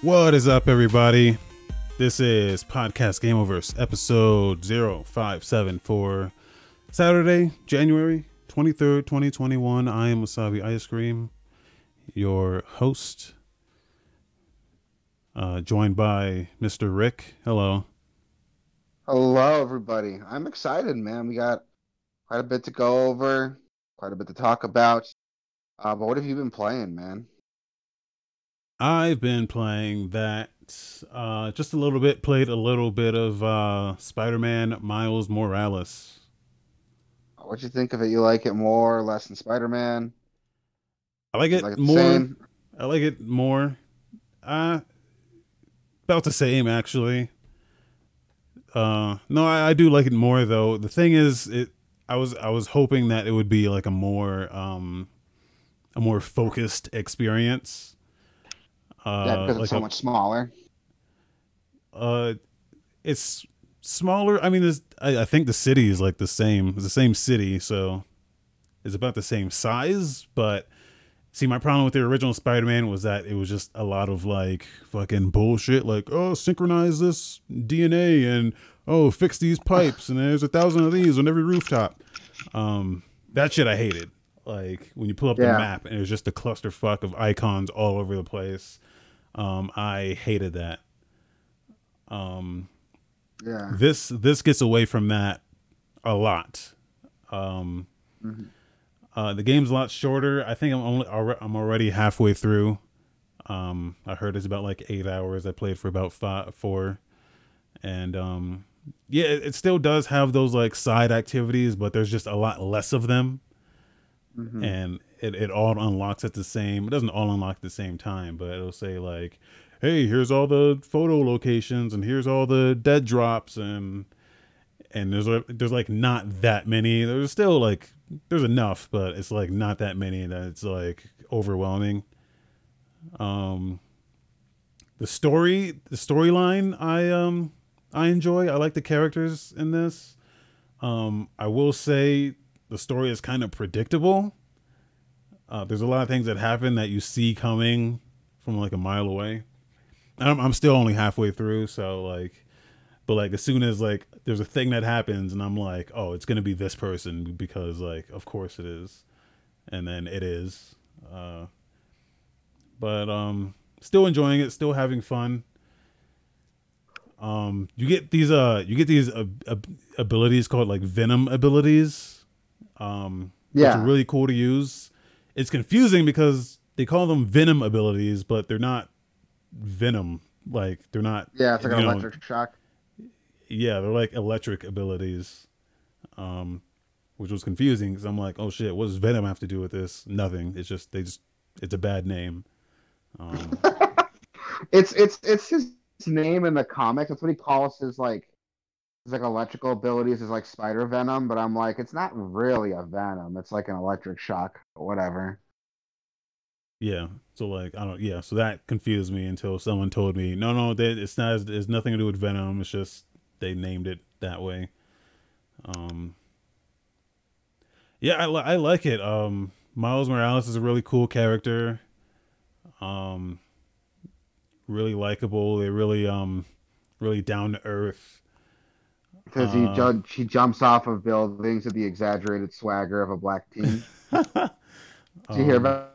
What is up, everybody? This is Podcast Game Overs, episode 0574, Saturday, January 23rd, 2021. I am Wasabi Ice Cream, your host, uh, joined by Mr. Rick. Hello. Hello, everybody. I'm excited, man. We got quite a bit to go over, quite a bit to talk about. Uh, but what have you been playing, man? I've been playing that uh, just a little bit, played a little bit of uh, Spider Man Miles Morales. What'd you think of it? You like it more or less than Spider Man? I like it Like it more. I like it more. Uh, about the same, actually. Uh, no, I, I do like it more though. The thing is, it. I was I was hoping that it would be like a more um, a more focused experience. Uh, yeah, because like it's so a- much smaller. Uh, it's smaller. I mean, I, I think the city is like the same. It's the same city, so it's about the same size. But see, my problem with the original Spider-Man was that it was just a lot of like fucking bullshit. Like, oh, synchronize this DNA and oh, fix these pipes, and there's a thousand of these on every rooftop. Um, that shit I hated. Like when you pull up the map and it was just a clusterfuck of icons all over the place. Um, I hated that. Um, Yeah. this this gets away from that a lot. Um, Mhm. uh, the game's a lot shorter. I think I'm only I'm already halfway through. Um, I heard it's about like eight hours. I played for about five, four, and um, yeah, it, it still does have those like side activities, but there's just a lot less of them, Mhm. and it, it all unlocks at the same. It doesn't all unlock at the same time, but it'll say like, "Hey, here's all the photo locations, and here's all the dead drops, and and there's there's like not that many. There's still like there's enough, but it's like not that many that it's like overwhelming. Um, the story, the storyline, I um I enjoy. I like the characters in this. Um, I will say the story is kind of predictable. Uh, there's a lot of things that happen that you see coming from like a mile away. I'm, I'm still only halfway through, so like, but like as soon as like there's a thing that happens, and I'm like, oh, it's gonna be this person because like of course it is, and then it is. Uh, but um, still enjoying it, still having fun. Um, you get these uh, you get these ab- abilities called like venom abilities. Um, which Yeah. are really cool to use. It's confusing because they call them venom abilities, but they're not venom. Like they're not. Yeah, it's like an know, electric shock. yeah, they're like electric abilities, um, which was confusing because I'm like, oh shit, what does Venom have to do with this? Nothing. It's just they just it's a bad name. Um, It's it's it's his name in the comics. That's what he calls his like his like electrical abilities is like spider venom, but I'm like, it's not really a venom. It's like an electric shock, whatever. yeah, so like I don't. Yeah, so that confused me until someone told me, no, no, that it's not. It's nothing to do with Venom. It's just they named it that way. Um, yeah, I, li- I like it. Um, Miles Morales is a really cool character. Um, really likable. They really um, really down to earth. Because he Uh, ju- he jumps off of buildings with the exaggerated swagger of a black teen. Did you hear Um, about,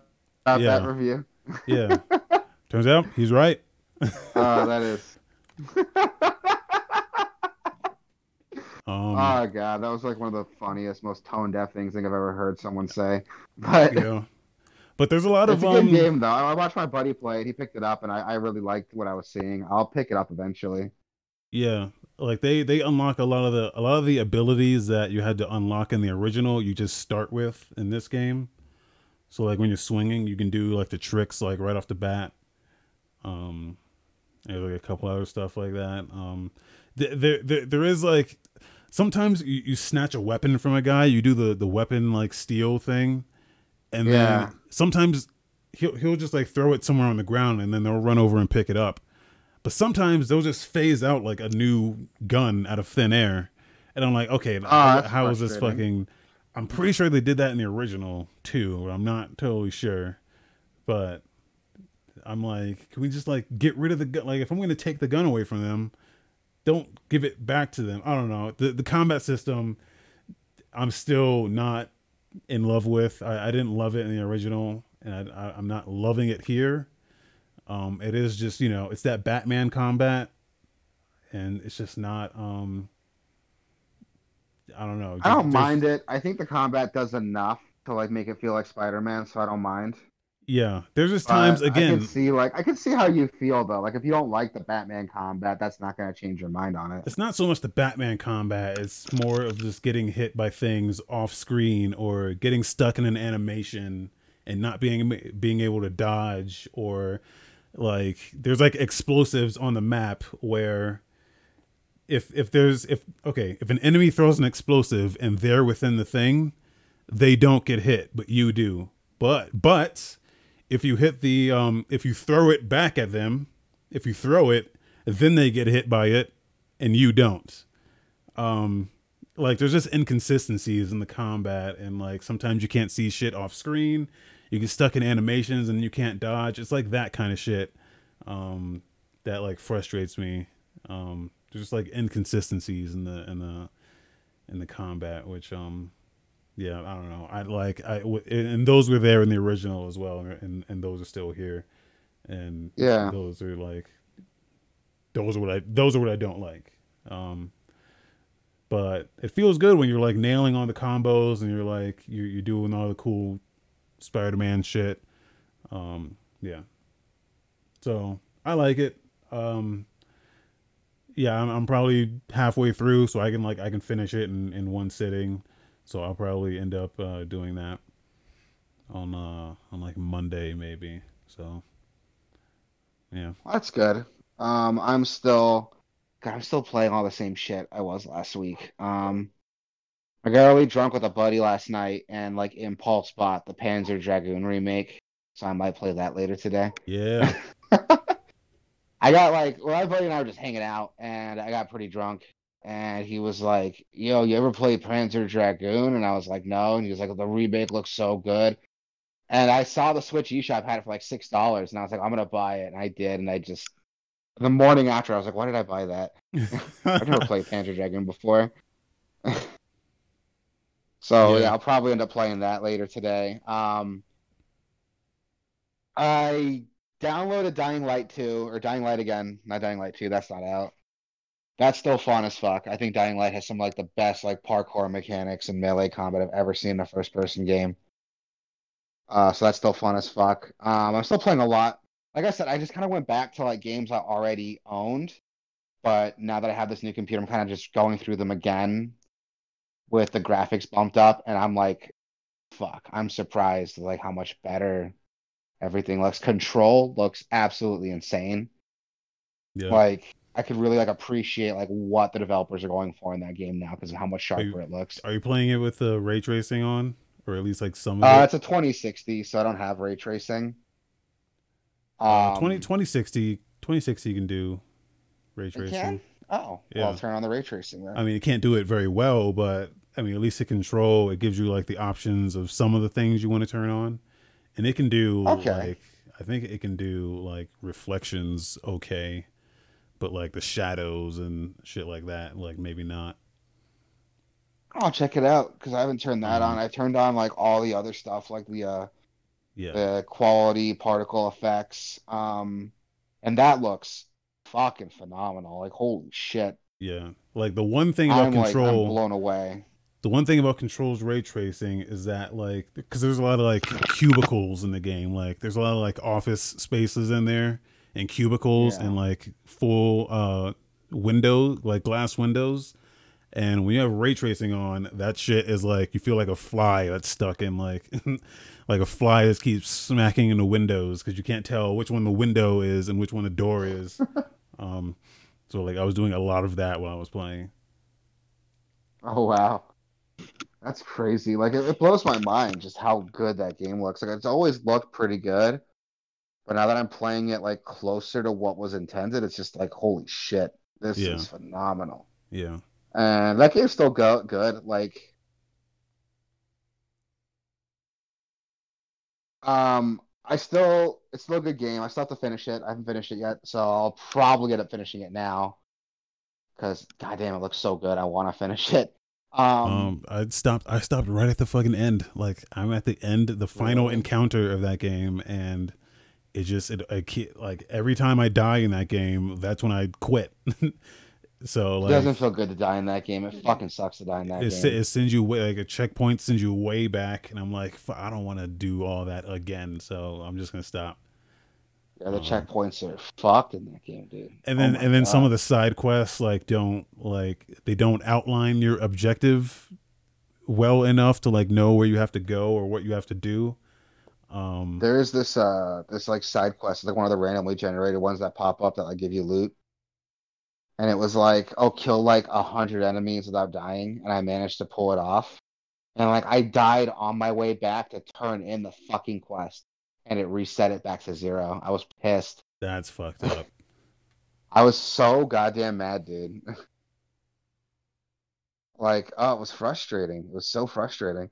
about yeah. that review? Yeah. Turns out he's right. Oh, that is. Um, oh god, that was like one of the funniest, most tone deaf things I think I've ever heard someone say. But yeah. But there's a lot it's of a good um, game though. I watched my buddy play it. He picked it up, and I, I really liked what I was seeing. I'll pick it up eventually. Yeah, like they they unlock a lot of the a lot of the abilities that you had to unlock in the original. You just start with in this game. So like when you're swinging, you can do like the tricks like right off the bat. Um, there's like a couple other stuff like that. Um, there there there is like sometimes you, you snatch a weapon from a guy. You do the the weapon like steal thing, and Yeah. then sometimes he'll he'll just like throw it somewhere on the ground, and then they'll run over and pick it up. But sometimes they'll just phase out like a new gun out of thin air, and I'm like, okay, how, Ah, that's how is this fucking? I'm pretty sure they did that in the original too. but I'm not totally sure, but I'm like, can we just like get rid of the gun? Like, if I'm going to take the gun away from them, don't give it back to them. I don't know. The the combat system, I'm still not in love with. I, I didn't love it in the original, and I, I, I'm not loving it here. Um, it is just you know, it's that Batman combat, and it's just not. Um, I don't know. I don't There's- mind it. I think the combat does enough to like make it feel like Spider-Man, so I don't mind. Yeah, there's just But times I again. can see like I can see how you feel though. Like if you don't like the Batman combat, that's not going to change your mind on it. It's not so much the Batman combat, it's more of just getting hit by things off screen or getting stuck in an animation and not being being able to dodge or like there's like explosives on the map where if if there's if okay, if an enemy throws an explosive and they're within the thing, they don't get hit, but you do. But but if you hit the um if you throw it back at them, if you throw it, then they get hit by it and you don't. Um like there's just inconsistencies in the combat and like sometimes you can't see shit off screen. You get stuck in animations and you can't dodge. It's like that kind of shit. Um that like frustrates me. Um just like inconsistencies in the in the in the combat which um yeah, I don't know. I like I w- and those were there in the original as well and and those are still here. And Yeah. those are like those are what I those are what I don't like. Um but it feels good when you're like nailing on the combos and you're like you're you're doing all the cool Spider-Man shit. Um yeah. So, I like it. Um yeah, I'm, I'm probably halfway through so I can like I can finish it in in one sitting. So I'll probably end up uh doing that on uh on like Monday maybe. So yeah. That's good. Um, I'm still, God, I'm still playing all the same shit I was last week. Um, I got really drunk with a buddy last night and like impulse bought the Panzer Dragoon remake, so I might play that later today. Yeah. I got like, well, my buddy and I were just hanging out, and I got pretty drunk, and he was like, "Yo, you ever play Panzer Dragoon?" And I was like, "No," and he was like, "The remake looks so good." And I saw the Switch eShop had it for like six dollars, and I was like, "I'm gonna buy it," and I did, and I just the morning after, I was like, "Why did I buy that?" I've never played Panzer Dragoon before. so Yeah. yeah. I'll probably end up playing that later today. Um, I downloaded Dying Light 2 or Dying Light again, not Dying Light 2, that's not out. That's still fun as fuck. I think Dying Light has some like the best like parkour mechanics and melee combat I've ever seen in a first person game. Uh, so that's still fun as fuck. Um, I'm still playing a lot. Like I said, I just kind of went back to like games I already owned, but now that I have this new computer, I'm kind of just going through them again with the graphics bumped up, and I'm like, fuck, I'm surprised like how much better everything looks. Control looks absolutely insane. yeah. Like I could really like appreciate like what the developers are going for in that game now because of how much sharper it looks. Are you playing it with the ray tracing on, or at least like some of Uh, it? it's a 2060, so I don't have ray tracing. Uh, Um, 20, 2060, 2060 you can do ray tracing. can? Oh, Yeah. well, I'll turn on the ray tracing then. I mean, it can't do it very well, but I mean, at least it control. It gives you like the options of some of the things you want to turn on, and it can do Okay. like I think it can do like reflections okay, but like the shadows and shit like that, like maybe not. I'll check it out because I haven't turned that Mhm. on. I turned on like all the other stuff, like the uh Yeah, the quality particle effects. Um, and that looks fucking phenomenal. Like holy shit. yeah. Like the one thing about I'm like I'm control, blown away. The one thing about controls ray tracing is that like because there's a lot of like cubicles in the game like there's a lot of like office spaces in there and cubicles Yeah. and like full uh window like glass windows and when you have ray tracing on that shit is like you feel like a fly that's stuck in like like a fly that keeps smacking into windows because you can't tell which one the window is and which one the door is um so like i was doing a lot of that while i was playing Oh wow. That's crazy. Like it, it blows my mind just how good that game looks. Like it's always looked pretty good. But now that I'm playing it like closer to what was intended, it's just like holy shit. This Yeah. is phenomenal. yeah And that game's still go good. Like um I still it's still a good game. I still have to finish it. I haven't finished it yet, so I'll probably get up finishing it now. Because goddamn, it looks so good. I want to finish it. Um, Um, I stopped. I stopped right at the fucking end. Like I'm at the end, the final Really? encounter of that game, and it just it, I like every time I die in that game, that's when I quit. so it doesn't feel good to die in that game. It fucking sucks to die in that it, game. it sends you way, like a checkpoint sends you way back, and I'm like, I don't want to do all that again. So I'm just gonna stop. Yeah, the um, checkpoints are fucked in that game, dude. And Oh then my and then some of the side quests like don't like they don't outline your objective well enough to like know where you have to go or what you have to do. Um, There is this uh this like side quest, like one of the randomly generated ones that pop up that like give you loot. And it was like, oh, kill like a hundred enemies without dying, and I managed to pull it off. And like I died on my way back to turn in the fucking quest, and it reset it back to zero. I was pissed. that's fucked up. I was so goddamn mad, dude. Like, oh, it was frustrating. It was so frustrating.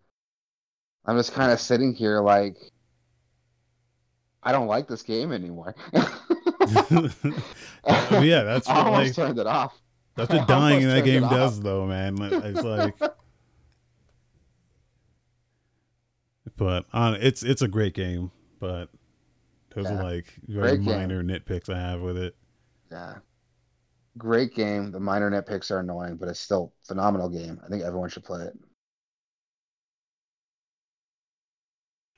I'm just kind of sitting here like, I don't like this game anymore. Yeah, that's I almost like turned it off. that's what dying in that game off. does, though, man. It's like, but uh, it's it's a great game. But those Yeah. are like very Great game. minor nitpicks I have with it. Yeah. Great game. The minor nitpicks are annoying, but it's still a phenomenal game. I think everyone should play it.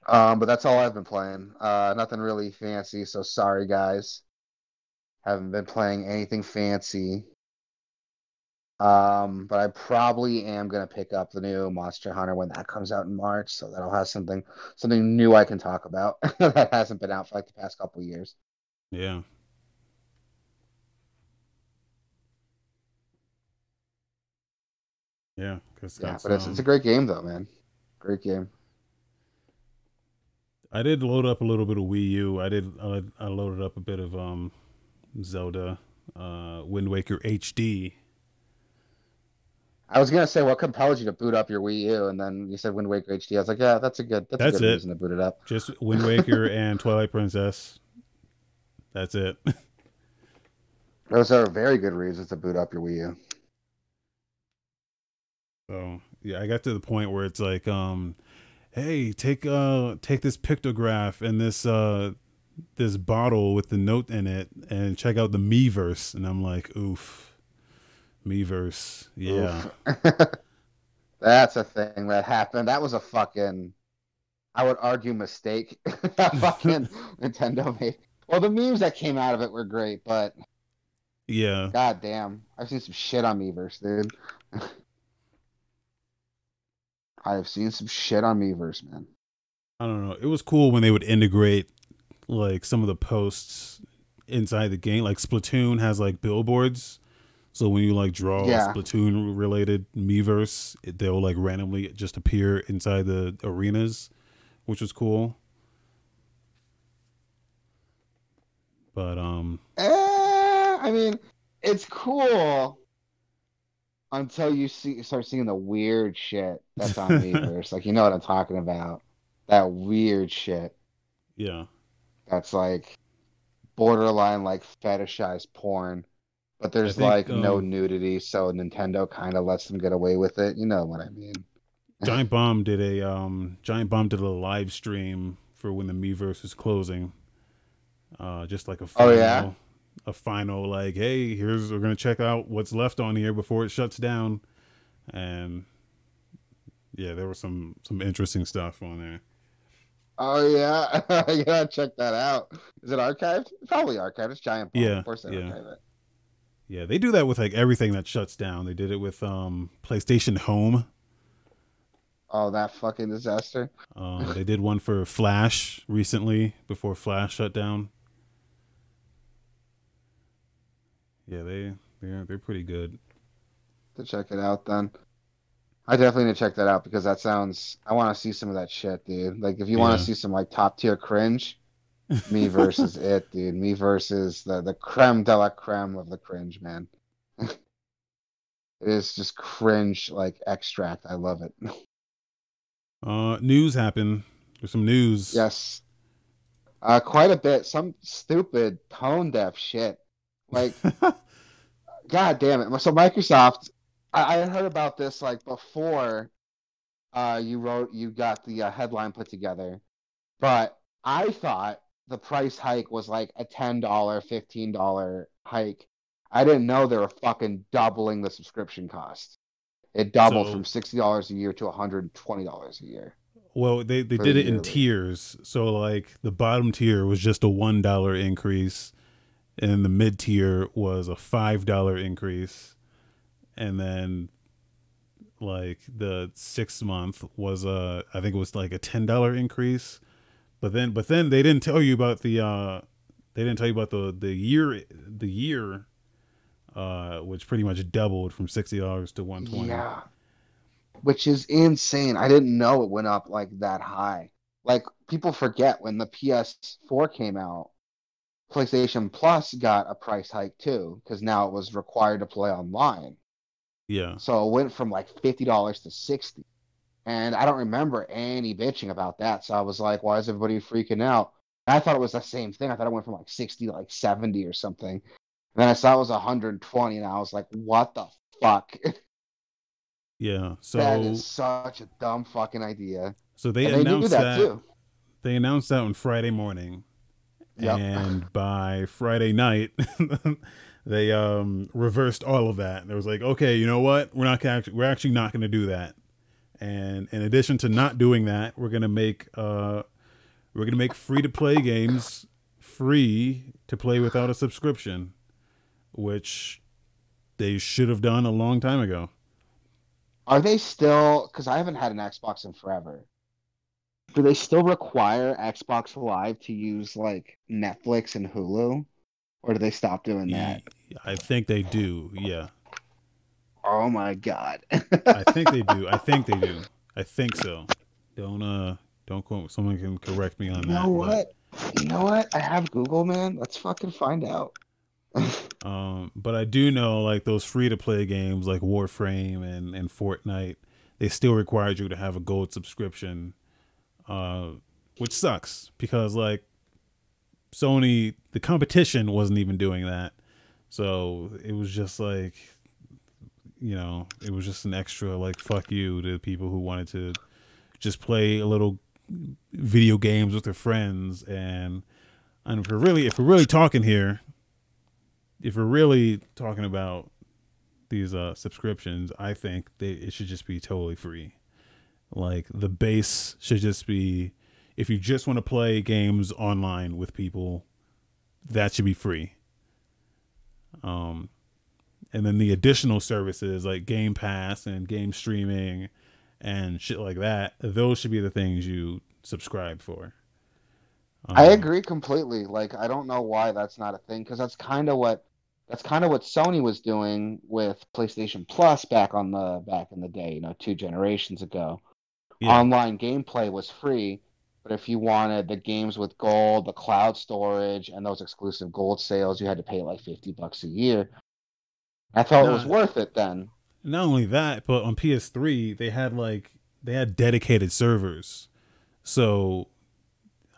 Um, but that's all I've been playing. Uh, nothing really fancy, so sorry guys. Haven't been playing anything fancy. Um, but I probably am gonna pick up the new Monster Hunter when that comes out in March, so that I'll have something something new I can talk about that hasn't been out for like the past couple of years. Yeah. Yeah, because Yeah, but it's it's a great game though, man. Great game. I did load up a little bit of Wii U. I did. Uh, I loaded up a bit of um, Zelda, uh, Wind Waker HD. I was gonna say what compelled you to boot up your Wii U, and then you said Wind Waker HD. I was like, yeah, that's a good that's, That's a good it. reason to boot it up. Just Wind Waker and Twilight Princess. That's it. Those are very good reasons to boot up your Wii U. So yeah, I got to the point where it's like, um, hey, take uh, take this pictograph and this uh, this bottle with the note in it, and check out the Miiverse. And I'm like, oof, Miiverse, yeah. That's a thing that happened. That was a fucking, I would argue, mistake. that fucking Nintendo made. Well, the memes that came out of it were great, but Yeah, god damn, I've seen some shit on Miiverse, dude. I have seen some shit on Miiverse, man. I don't know. It was cool when they would integrate like some of the posts inside the game. Like Splatoon has like billboards. So when you like draw Yeah. a Splatoon related Miiverse, it, they'll like randomly just appear inside the arenas, which was cool. But um Eh, I mean, it's cool until you see start seeing the weird shit that's on Miiverse. like you know what I'm talking about. That weird shit yeah. that's like borderline like fetishized porn. But there's think, like no um, nudity, so Nintendo kind of lets them get away with it. You know what I mean? Giant Bomb did a um Giant Bomb did a live stream for when the Miiverse is closing. Uh just like a Oh, final yeah? a final like, hey, here's we're gonna check out what's left on here before it shuts down. And yeah, there was some some interesting stuff on there. Oh yeah, gotta check that out. Is it archived? Probably archived. It's Giant Bomb. Yeah, of course they yeah. archive it. Yeah, they do that with like everything that shuts down. They did it with um PlayStation Home. Oh, that fucking disaster. Um, they did one for Flash recently before Flash shut down. Yeah, they they're they're pretty good. to check it out then. I definitely need to check that out because that sounds I want to see some of that shit, dude. Like if you want to see some like top tier cringe, Miiverse it, dude. Miiverse the the creme de la creme of the cringe, man. it is just cringe like extract. I love it. Uh, news happened. There's some news. yes. Uh, quite a bit. Some stupid tone deaf shit. Like, god damn it. So Microsoft, I, I heard about this like before. Uh, you wrote, you got the uh, headline put together, but I thought the price hike was like a ten dollar, fifteen dollar hike. I didn't know they were fucking doubling the subscription cost. It doubled So- from sixty dollars a year to one hundred and twenty dollars a year. Well, they, they did it in tiers. So like the bottom tier was just a one dollar increase, and the mid tier was a five dollar increase, and then like the six month was a I think it was like a ten dollar increase, but then but then they didn't tell you about the uh they didn't tell you about the the year the year uh which pretty much doubled from sixty dollars to one twenty. Yeah. Which is insane. I didn't know it went up like that high. Like people forget when the PS4 came out, PlayStation Plus got a price hike too, because now it was required to play online. Yeah. So it went from like fifty dollars to sixty. And I don't remember any bitching about that. So I was like, why is everybody freaking out? And I thought it was the same thing. I thought it went from like 60 to like 70 or something. And then I saw it was 120, and I was like, what the fuck? Yeah. So that is such a dumb fucking idea. So they and they announced that, that, too. they announced that on Friday morning, Yep. and by Friday night, they um reversed all of that. And they was like, okay, you know what? We're not actually, we're actually not going to do that. And in addition to not doing that, we're gonna make uh we're gonna make free to play games free to play without a subscription, which they should have done a long time ago. Are they still? Because I haven't had an Xbox in forever. Do they still require Xbox Live to use like Netflix and Hulu, or do they stop doing that? I think they do. Yeah. Oh my god! I think they do. I think they do. I think so. Don't uh don't quote someone can correct me on you that. know but, what? You know what? I have Google, man. Let's fucking find out. Um but I do know like those free to play games like Warframe and, and Fortnite, they still required you to have a gold subscription. Uh which sucks because like Sony the competition wasn't even doing that. So it was just like you know, it was just an extra like fuck you to people who wanted to just play a little video games with their friends. And and if we're really if we're really talking here if we're really talking about these uh subscriptions i think they it should just be totally free. Like the base should just be if you just want to play games online with people that should be free. Um and then the additional services like game pass and game streaming and shit like that those should be the things you subscribe for I Um, agree completely. Like, I don't know why that's not a thing because that's kind of what that's kind of what Sony was doing with PlayStation Plus back on the back in the day. You know, two generations ago. Yeah. Online gameplay was free, but if you wanted the games with gold, the cloud storage, and those exclusive gold sales, you had to pay like fifty bucks a year. I thought it was worth it then. not only that, but on PS3 they had like they had dedicated servers, so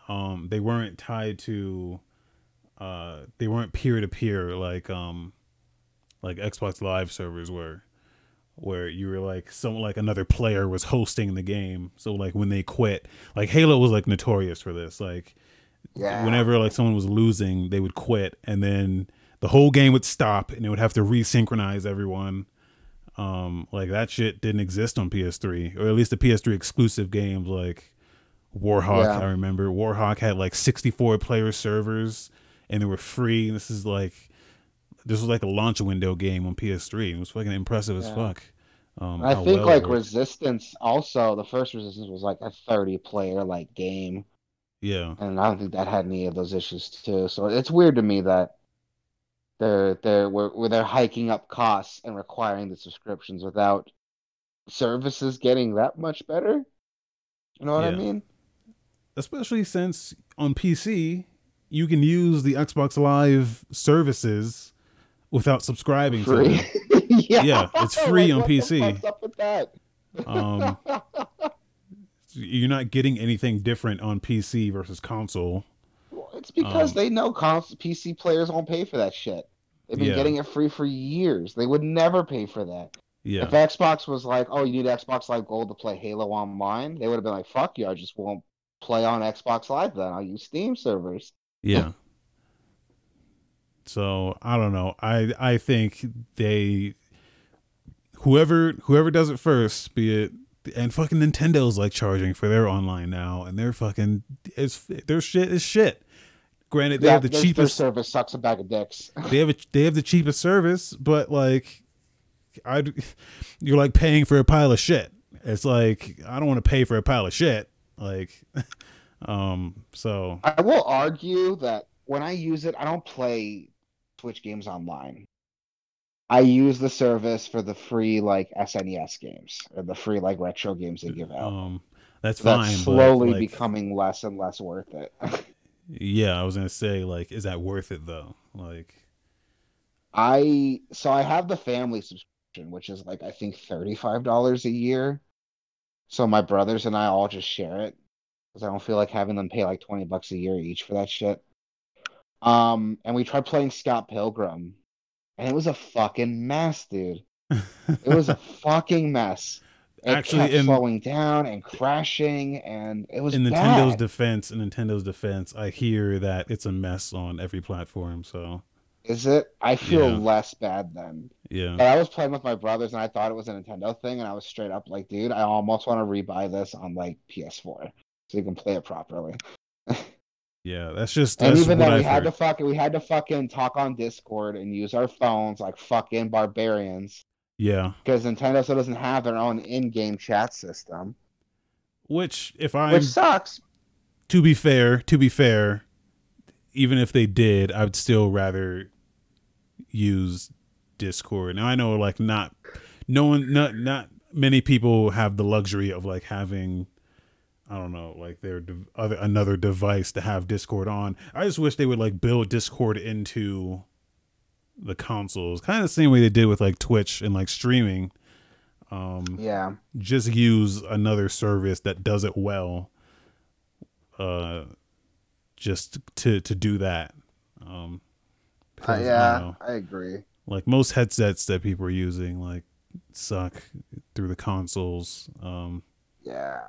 um they weren't tied to uh they weren't peer to peer like um like Xbox Live servers were, where you were like some like another player was hosting the game. So like when they quit, like Halo was like notorious for this. Like Yeah. whenever like someone was losing, they would quit, and then the whole game would stop, and it would have to resynchronize everyone. Um, like that shit didn't exist on PS3, or at least the PS3 exclusive games like Warhawk. Yeah. I remember Warhawk had like 64 player servers, and they were free. And this is like this was like a launch window game on PS3. It was fucking impressive as fuck. Um, I think well like. Resistance also the first Resistance was like a thirty player like game. yeah, and I don't think that had any of those issues too. So it's weird to me that they're they're where, where they're hiking up costs and requiring the subscriptions without services getting that much better. You know what I mean? especially since on PC you can use the Xbox Live services without subscribing to Free. yeah. Yeah, it's free on PC. up with that? Um, You're not getting anything different on PC versus console. Because Um, they know cons- PC players won't pay for that shit. They've been Yeah. getting it free for years. They would never pay for that. Yeah. If Xbox was like, "Oh, you need Xbox Live Gold to play Halo Online," they would have been like, "Fuck you! I just won't play on Xbox Live. Then I'll use Steam servers." Yeah. So I don't know. I I think they whoever whoever does it first, be it and fucking Nintendo's like charging for their online now, and they're fucking it's their shit is shit. Granted, they Yeah, have the their, their cheapest service sucks a bag of dicks. they have a, they have the cheapest service, but like I you're like paying for a pile of shit. It's like I don't want to pay for a pile of shit. Like um so I will argue that when I use it, I don't play Switch games online. I use the service for the free like SNES games or the free like retro games they give out. um that's That's fine. slowly but, like, becoming less and less worth it. Yeah, I was gonna say like, is that worth it though? Like, I so I have the family subscription, which is like I think thirty-five dollars a year. So my brothers and I all just share it because I don't feel like having them pay like twenty bucks a year each for that shit. Um, and we tried playing Scott Pilgrim, and it was a fucking mess, dude. It was a fucking mess. It Actually, in- slowing down and crashing, and it was in Nintendo's defense, in Nintendo's defense, I hear that it's a mess on every platform. So Is it? I feel Yeah. less bad then. yeah, But I was playing with my brothers and I thought it was a Nintendo thing, and I was straight up like, dude, I almost want to rebuy this on like PS4 so you can play it properly. yeah, that's just And even then, we I've had to fucking we had to fucking talk on Discord and use our phones like fucking barbarians Yeah, because Nintendo still doesn't have their own in-game chat system, which if I, which sucks. to be fair, to be fair, even if they did, I would still rather use Discord. Now I know like not no one not not many people have the luxury of like having I don't know like their other another device to have Discord on. I just wish they would like build Discord into the consoles, kind of the same way they did with like Twitch and like streaming. Um, Yeah, just use another service that does it well uh just to to do that. Um Uh, 'cause, I don't yeah, know, I agree. like most headsets that people are using like suck through the consoles. Um Yeah,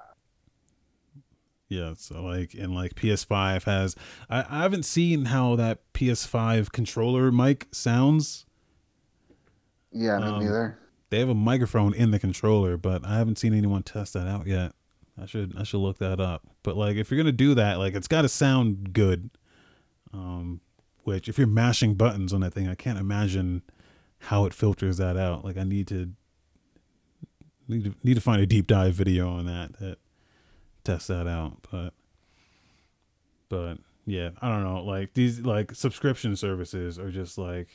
yeah so like and like ps5 has i, I haven't seen how that ps5 controller mic sounds yeah, me Um, neither. they have a microphone in the controller, but I haven't seen anyone test that out yet. I should I should look that up. But like if you're gonna do that, like it's gotta sound good. Um which if you're mashing buttons on that thing, I can't imagine how it filters that out. Like I need to need to need to find a deep dive video on that that test that out. But but yeah, I don't know. Like these like subscription services are just like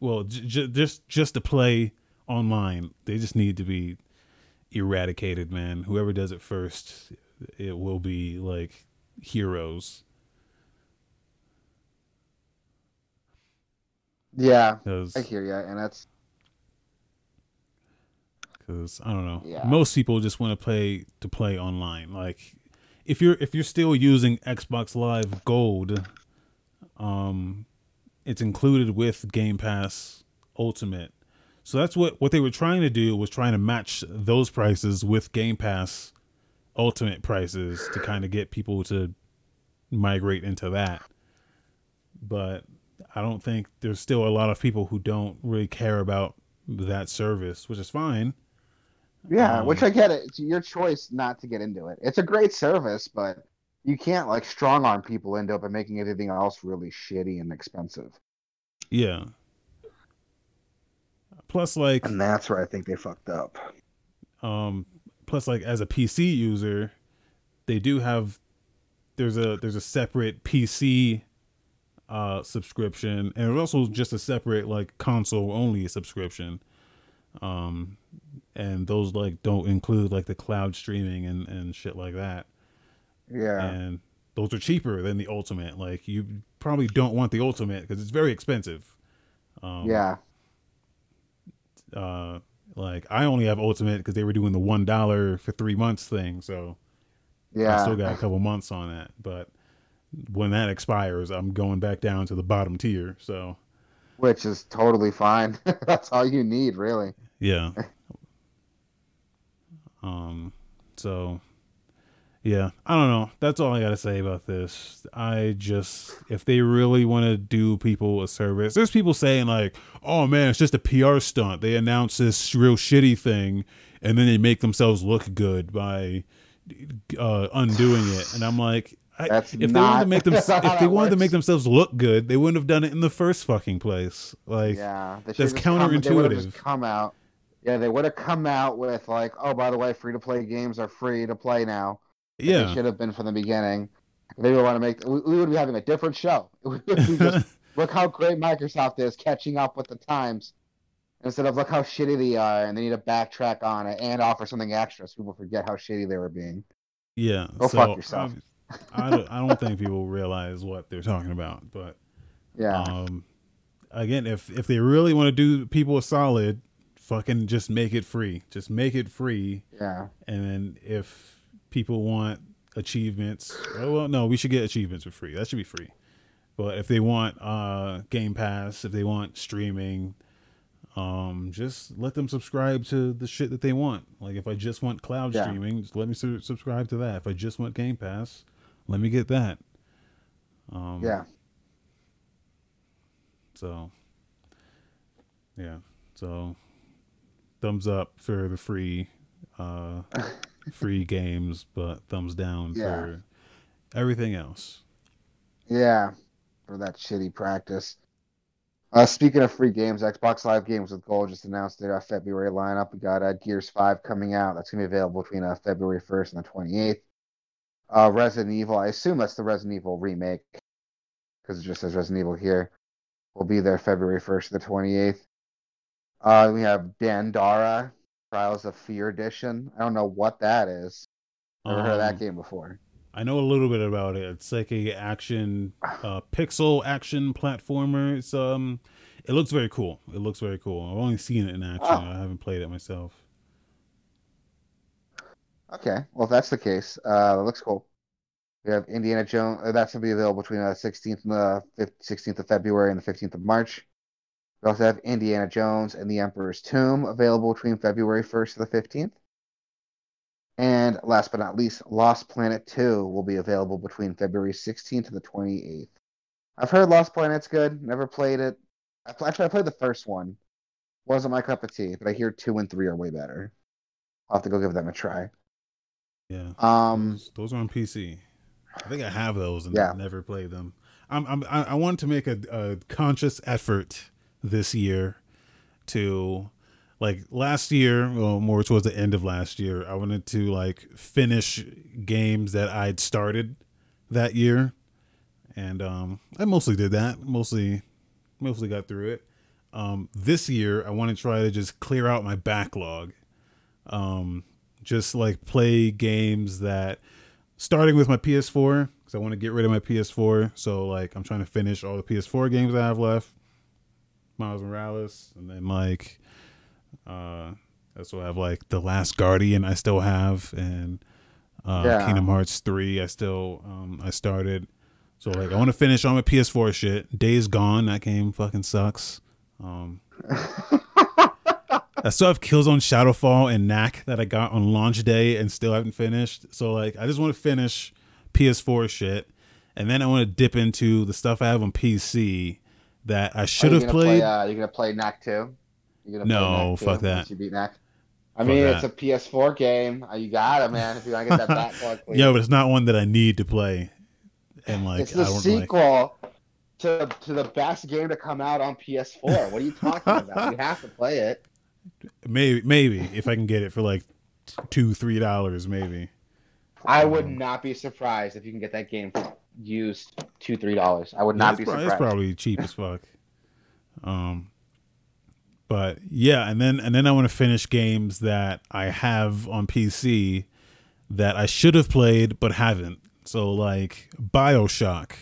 well, j- j- just just to play online, they just need to be eradicated, man. Whoever does it first, it will be like heroes. Yeah, I hear you, and that's because I don't know. Yeah. Most people just want to play to play online. Like if you're if you're still using Xbox Live Gold, um, it's included with Game Pass Ultimate. So that's what what they were trying to do was trying to match those prices with Game Pass Ultimate prices to kind of get people to migrate into that. But I don't think there's still a lot of people who don't really care about that service, which is fine. Yeah, Um, which I get it. It's your choice not to get into it. It's a great service, but you can't like strong arm people into it by making everything else really shitty and expensive. Yeah. Plus, like, And that's where I think they fucked up. um, plus, like, as a PC user, they do have there's a there's a separate PC uh subscription, and there's also just a separate like console only subscription. Um, and those like don't include like the cloud streaming and and shit like that. Yeah. and those are cheaper than the ultimate. Like you probably don't want the ultimate because it's very expensive. Um, yeah. Uh, like I only have ultimate because they were doing the one dollar for three months thing, so yeah, I still got a couple months on that. But when that expires, I'm going back down to the bottom tier. So, which is totally fine. That's all you need, really. Yeah. Um. So, yeah, I don't know. That's all I got to say about this. I just, if they really want to do people a service, there's people saying, like, oh man, it's just a PR stunt. They announce this real shitty thing and then they make themselves look good by uh, undoing it. And I'm like, I, if they wanted to make them, if they wanted works. to make themselves look good, they wouldn't have done it in the first fucking place. Like, yeah, that's counterintuitive. Come, come out, yeah, they would have come out with like, oh, by the way, free to play games are free to play now. Yeah, they should have been from the beginning. They would want to make. We, we would be having a different show. just, look how great Microsoft is catching up with the times, instead of look how shitty they are, and they need to backtrack on it and offer something extra so people forget how shitty they were being. Yeah, go so, fuck yourself. I, don't, I don't think people realize what they're talking about, but yeah. Um, again, if if they really want to do people a solid, fucking just make it free. Just make it free. Yeah. And then if people want achievements. Oh, well, no, we should get achievements for free. That should be free. But if they want uh, Game Pass, if they want streaming, um, just let them subscribe to the shit that they want. Like if I just want cloud yeah. streaming, just let me su- subscribe to that. If I just want Game Pass, let me get that. Um, yeah. So. Yeah. So. Thumbs up for the free. Uh, free games, but thumbs down yeah. for everything else. Yeah, for that shitty practice. Uh, speaking of free games, Xbox Live Games with Gold just announced their uh, February lineup. We got uh, Gears 5 coming out. That's going to be available between uh, February 1st and the 28th. Uh, Resident Evil, I assume that's the Resident Evil remake because it just says Resident Evil here. Will be there February 1st to the 28th. Uh, we have Dandara, Trials of Fear Edition. I don't know what that is. Never um, heard of that um, game before. I know a little bit about it. It's like a action, uh, pixel action platformer. It's um, it looks very cool. It looks very cool. I've only seen it in action. Oh. I haven't played it myself. Okay, well if that's the case, uh, it looks cool. We have Indiana Jones. Uh, that's gonna be available between the 16th and the 16th of February and the 15th of March. We also have Indiana Jones and the Emperor's Tomb available between February 1st to the 15th. And last but not least, Lost Planet 2 will be available between February 16th to the 28th. I've heard Lost Planet's good, never played it. Actually, I played the first one. Wasn't my cup of tea, but I hear 2 and 3 are way better. I'll have to go give them a try. Yeah. Um, those, are on PC. I think I have those and yeah. never played them. I'm, I'm I want to make a, a conscious effort this year to like last year well more towards the end of last year i wanted to like finish games that i'd started that year. And um i mostly did that. Mostly mostly got through it. Um this year i want to try to just clear out my backlog. Um just like play games that starting with my ps4 because i want to get rid of my ps4 so like i'm trying to finish all the ps4 games i have left Miles Morales, and then like uh, I also have like the Last Guardian I still have, and uh, yeah. Kingdom Hearts three I still um, I started. So like I want to finish on my PS4 shit. Days Gone that game fucking sucks. Um, I still have Killzone Shadowfall and Knack that I got on launch day and still haven't finished. So like I just want to finish PS4 shit, and then I want to dip into the stuff I have on PC that I should have played. Play, uh, you're gonna play Knack too. You're gonna no, play fuck that. You beat Knack. I fuck mean, that. it's a PS4 game. Uh, you got it, man. If you want to get that backlog. yeah, but it's not one that I need to play. And like, it's the sequel like... to to the best game to come out on PS4. What are you talking about? you have to play it. Maybe, maybe if I can get it for like two, three dollars, maybe. I would um, not be surprised if you can get that game for used two three dollars. I would not be surprised. It's probably cheap as fuck. Um, but yeah, and then and then I want to finish games that I have on PC that I should have played but haven't. So like Bioshock.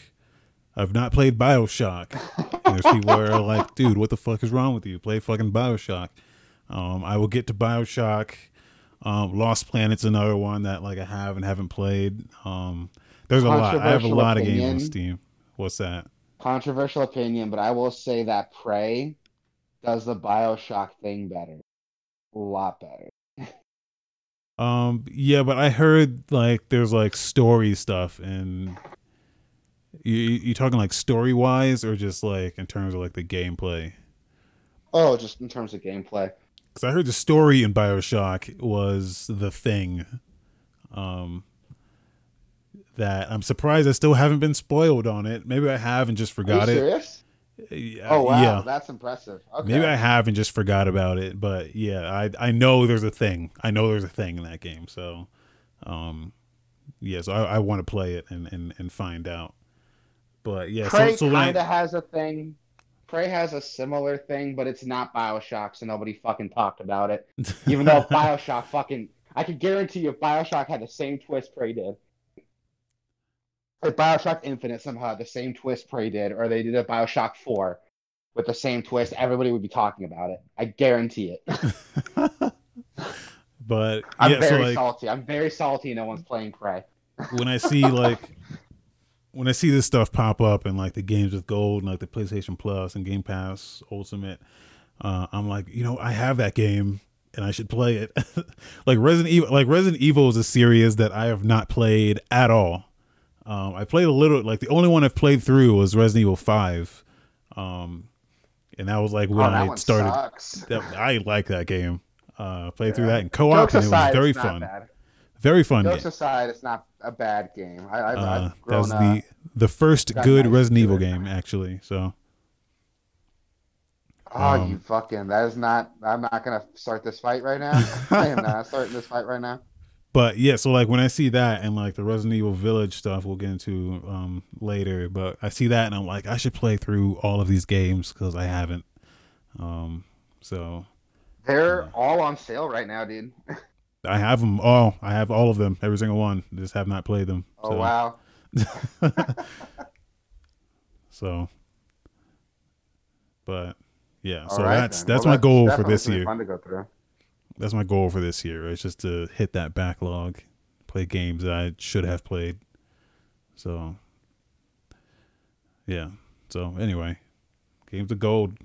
I've not played Bioshock. And there's people who are like, dude, what the fuck is wrong with you? Play fucking Bioshock. Um, I will get to Bioshock. Um, Lost Planet's another one that like I have and haven't played. Um, There's a lot. I have a lot of games on Steam. What's that? controversial opinion, but I will say that Prey does the Bioshock thing better. A lot better. Um, yeah, but I heard like there's like story stuff, and you you talking like story wise or just like in terms of like the gameplay? Oh, just in terms of gameplay. Because I heard the story in Bioshock was the thing. Um, that I'm surprised I still haven't been spoiled on it. Maybe I have and just Are you forgot it. serious? Oh wow, yeah. that's impressive. Okay. Maybe I have and just forgot about it, but yeah, I I know there's a thing. I know there's a thing in that game. So, um, yeah, so I, I want to play it and, and and find out. But yeah, Prey so so kind of has a thing. Prey has a similar thing, but it's not Bioshock, so nobody fucking talked about it. Even though Bioshock fucking, I could guarantee you, if Bioshock had the same twist Prey did. If Bioshock Infinite somehow had the same twist Prey did, or they did a Bioshock Four with the same twist, everybody would be talking about it. I guarantee it. but I'm yeah, so very like salty. I'm very salty. No one's playing Prey. when I see like when I see this stuff pop up and like the games with gold and like the PlayStation Plus and Game Pass Ultimate, uh, I'm like, you know, I have that game and I should play it. like Resident Evil, like Resident Evil is a series that I have not played at all. Um, I played a little, like the only one I've played through was Resident Evil Five, um, and that was like when oh, I started. That, I like that game. Uh, played through that in co-op Jokes and it was very fun. bad. Very fun game. Jokes aside, it's not a bad game. I, I've, Uh, that was up. the the first good Resident Evil game, actually. So Oh, um, you fucking! That is not. I'm not gonna start this fight right now. I am not starting this fight right now. But yeah, so like when I see that and like the Resident Evil Village stuff, we'll get into um later. But I see that and I'm like, I should play through all of these games because I haven't. Um, so They're Yeah. all on sale right now, dude. I have them all. I have all of them, every single one. Just have not played them. Oh so. wow! So, but yeah, All so right, that's then. that's Well, my goal for this year. Fun to go through. That's my goal for this year. It's just to hit that backlog, play games that I should have played. So, yeah. So anyway, games of gold.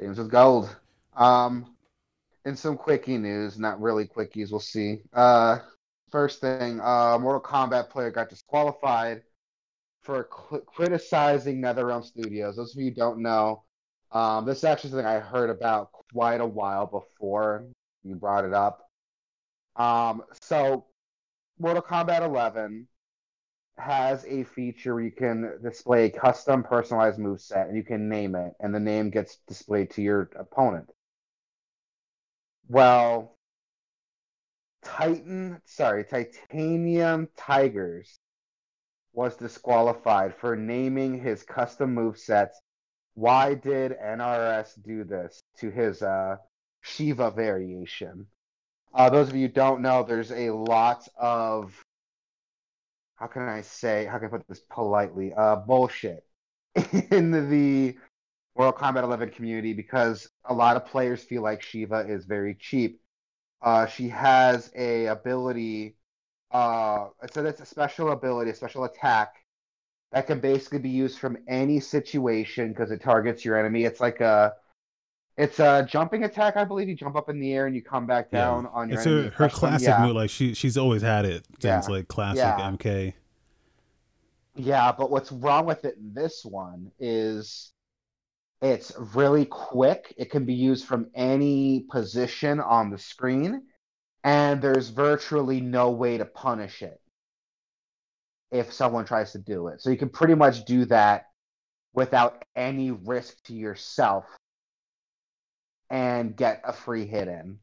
Games of gold. Um, in some quickie news, not really quickies. We'll see. Uh, first thing, uh, Mortal Kombat player got disqualified for cl- criticizing NetherRealm Studios. Those of you don't know, um, this is actually something I heard about quite a while before you brought it up. Um, so Mortal Kombat 11 has a feature where you can display a custom personalized move set and you can name it and the name gets displayed to your opponent. Well, Titan, sorry, Titanium Tigers was disqualified for naming his custom move sets. Why did NRS do this to his uh, Sheeva variation? Uh, those of you don't know, there's a lot of how can I say, how can I put this politely? Uh, bullshit in the Mortal Kombat 11 community because a lot of players feel like Sheeva is very cheap. Uh, she has a ability, uh, so that's a special ability, a special attack that can basically be used from any situation because it targets your enemy. It's like a, it's a jumping attack, I believe. You jump up in the air and you come back down on your It's enemy. her, her classic Yeah. move. Like she she's always had it since Yeah. like classic Yeah. MK. Yeah, but what's wrong with it in this one is it's really quick. It can be used from any position on the screen, and there's virtually no way to punish it if someone tries to do it. So you can pretty much do that without any risk to yourself and get a free hit in.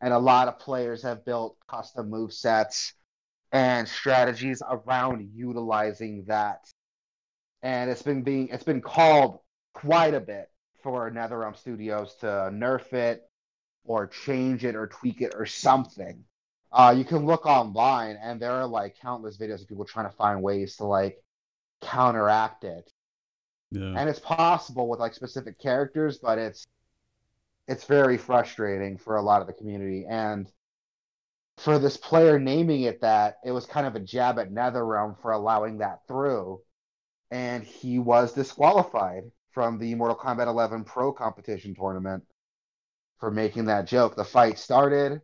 And a lot of players have built custom move sets and strategies around utilizing that. And it's been being it's been called quite a bit for NetherRealm Studios to nerf it or change it or tweak it or something. Uh, you can look online and there are like countless videos of people trying to find ways to like counteract it. Yeah. And it's possible with like specific characters, but it's it's very frustrating for a lot of the community. And for this player naming it that, it was kind of a jab at NetherRealm for allowing that through. And he was disqualified from the Mortal Kombat 11 Pro competition tournament for making that joke. The fight started.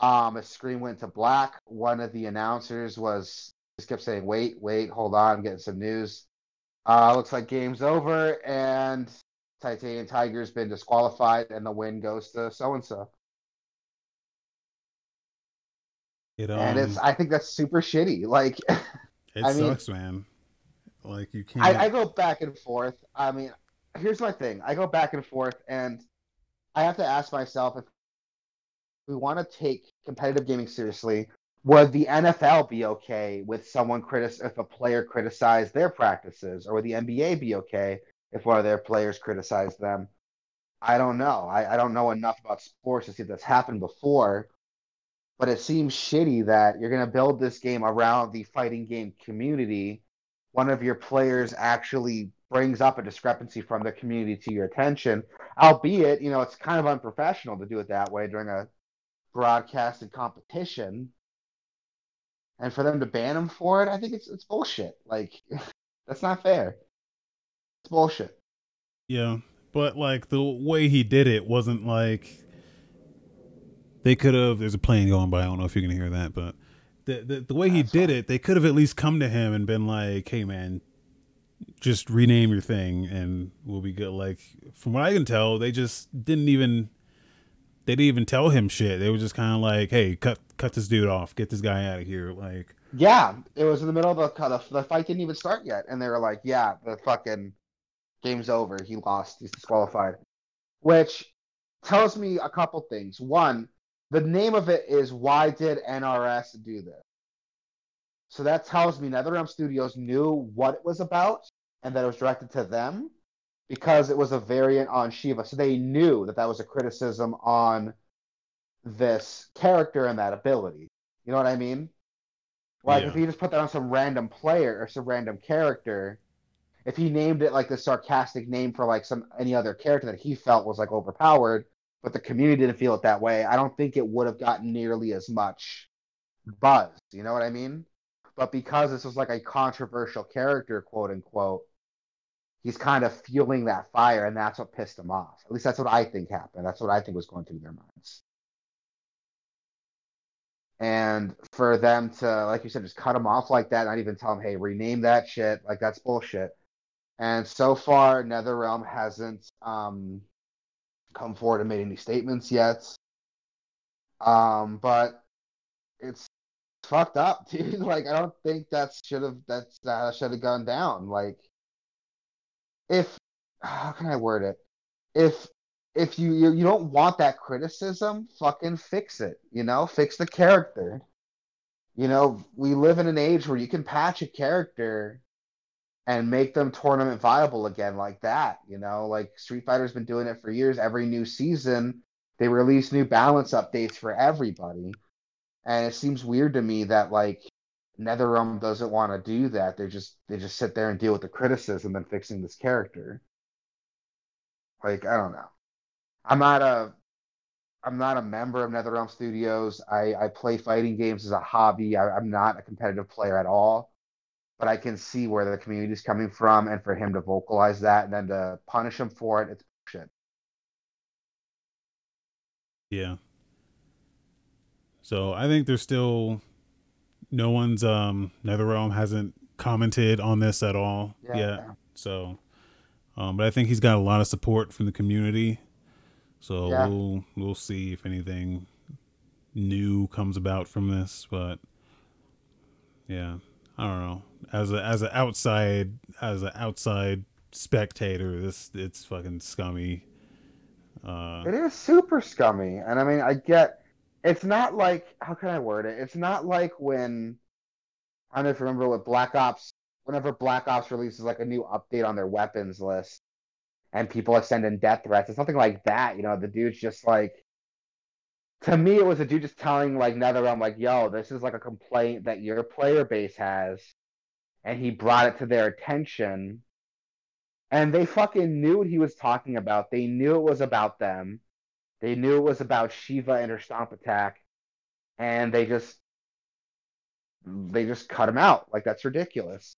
Um, a screen went to black. One of the announcers was just kept saying, "Wait, wait, hold on, I'm getting some news." Uh, looks like game's over, and Titanium Tiger's been disqualified, and the win goes to so and so. It, um, And it's, I think that's super shitty. Like, it I mean- sucks, man. Like you can't. I, I go back and forth. I mean, here's my thing. I go back and forth, and I have to ask myself if we want to take competitive gaming seriously. Would the NFL be okay with someone critic if a player criticized their practices, or would the NBA be okay if one of their players criticized them? I don't know. I, I don't know enough about sports to see if that's happened before, but it seems shitty that you're going to build this game around the fighting game community one of your players actually brings up a discrepancy from the community to your attention, albeit, you know, it's kind of unprofessional to do it that way during a broadcasted competition. And for them to ban him for it, I think it's it's bullshit. Like that's not fair. It's bullshit. Yeah, but like the way he did it wasn't like they could have. There's a plane going by. I don't know if you can hear that, but the the, the way he That's did fine. it, they could have at least come to him and been like, "Hey, man, just rename your thing and we'll be good." Like from what I can tell, they just didn't even they didn't even tell him shit. They were just kind of like, "Hey, cut cut this dude off. Get this guy out of here." Like, Yeah, it was in the middle of the the, the fight didn't even start yet, and they were like, "Yeah, the fucking game's over. He lost. He's disqualified," which tells me a couple things. One, the name of it is "Why did NRS do this?" So that tells me NetherRealm Studios knew what it was about and that it was directed to them because it was a variant on Sheeva. So they knew that that was a criticism on this character and that ability. You know what I mean? Like Yeah. if he just put that on some random player or some random character, if he named it like the sarcastic name for like some any other character that he felt was like overpowered, but the community didn't feel it that way, I don't think it would have gotten nearly as much buzz. You know what I mean? But because this was like a controversial character, quote unquote, he's kind of fueling that fire, and that's what pissed him off. At least that's what I think happened. That's what I think was going through their minds. And for them to, like you said, just cut him off like that, not even tell him, hey, rename that shit, like that's bullshit. And so far, NetherRealm hasn't um, come forward and made any statements yet. Um, but it's fucked up, dude. Like I don't think that should have that's that should have gone down. Like if how can I word it? If if you, you you don't want that criticism, fucking fix it. You know, fix the character. You know, we live in an age where you can patch a character and make them tournament viable again like that. You know, like Street Fighter's been doing it for years. Every new season, they release new balance updates for everybody. And it seems weird to me that like NetherRealm doesn't want to do that. They just they just sit there and deal with the criticism and fixing this character. Like I don't know. I'm not a I'm not a member of NetherRealm Studios. I, I play fighting games as a hobby. I, I'm not a competitive player at all. But I can see where the community is coming from, and for him to vocalize that and then to punish him for it, it's bullshit. Yeah. So I think there's still no one's um NetherRealm hasn't commented on this at all Yeah. yet. So um but I think he's got a lot of support from the community. So Yeah. we'll we'll see if anything new comes about from this, but yeah, I don't know. As a as an outside as an outside spectator, this it's fucking scummy. Uh It is super scummy. And I mean, I get it's not like how can I word it? It's not like when I don't know if you remember what Black Ops whenever Black Ops releases like a new update on their weapons list and people are sending death threats. It's nothing like that. You know, the dude's just like to me it was a dude just telling like NetherRealm like, yo, this is like a complaint that your player base has and he brought it to their attention. And they fucking knew what he was talking about. They knew it was about them. They knew it was about Sheeva and her stomp attack. and they just they just cut him out. Like that's ridiculous.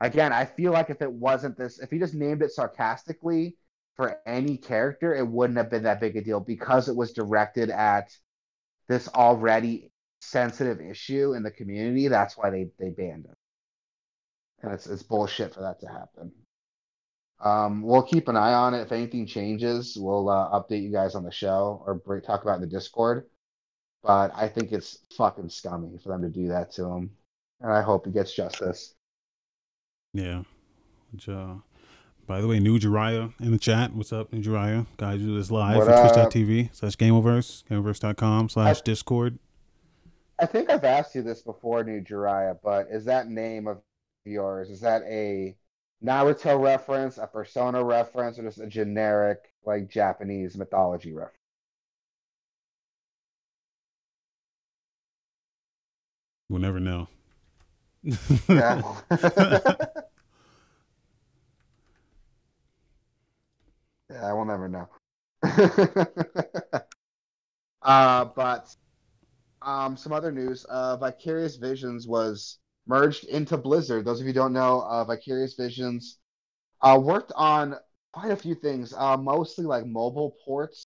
Again, I feel like if it wasn't this, if he just named it sarcastically for any character, it wouldn't have been that big a deal because it was directed at this already sensitive issue in the community. That's why they they banned him, and it's it's bullshit for that to happen. Um, we'll keep an eye on it. If anything changes, we'll uh, update you guys on the show or talk about in the Discord. But I think it's fucking scummy for them to do that to him, and I hope he gets justice. Yeah. Which, uh, by the way, New Jiraiya in the chat. What's up, New Jiraiya? Guys, do this live what for twitch.tv slash gameoverse, gameoverse.com slash discord. I think I've asked you this before, New Jiraiya, but is that name of yours, is that a Naruto reference, a Persona reference, or just a generic like Japanese mythology reference? We'll never know. yeah. yeah, I will never know. uh, but um, some other news. Uh, Vicarious Visions was merged into Blizzard. Those of you don't know, uh, Vicarious Visions uh, worked on quite a few things, uh, mostly like mobile ports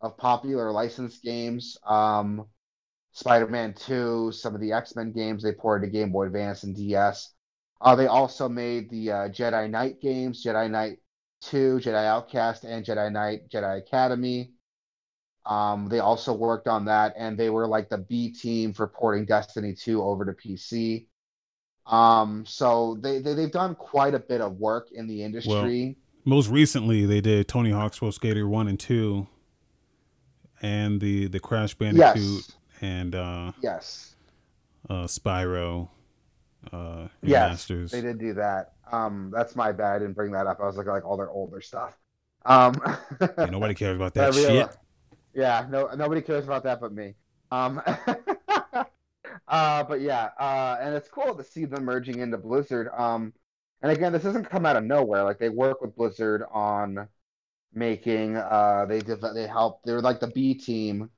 of popular licensed games. Um, Spider-Man 2, some of the X-Men games they ported to Game Boy Advance and DS. Uh, they also made the uh, Jedi Knight games, Jedi Knight 2, Jedi Outcast, and Jedi Knight Jedi Academy. Um, they also worked on that, and they were like the B team for porting Destiny 2 over to PC. Um, so they, they they've done quite a bit of work in the industry. Well, most recently, they did Tony Hawk's Pro Skater one and two, and the the Crash Bandicoot yes. and uh, yes, uh, Spyro. Uh, yes, Masters. they did do that. Um, that's my bad. I didn't bring that up. I was looking like all their older stuff. Um, yeah, nobody cares about that shit. Yeah, no, nobody cares about that but me. Um, uh, but yeah, uh, and it's cool to see them merging into Blizzard. Um, and again, this doesn't come out of nowhere. Like they work with Blizzard on making. Uh, they they help. They're like the B team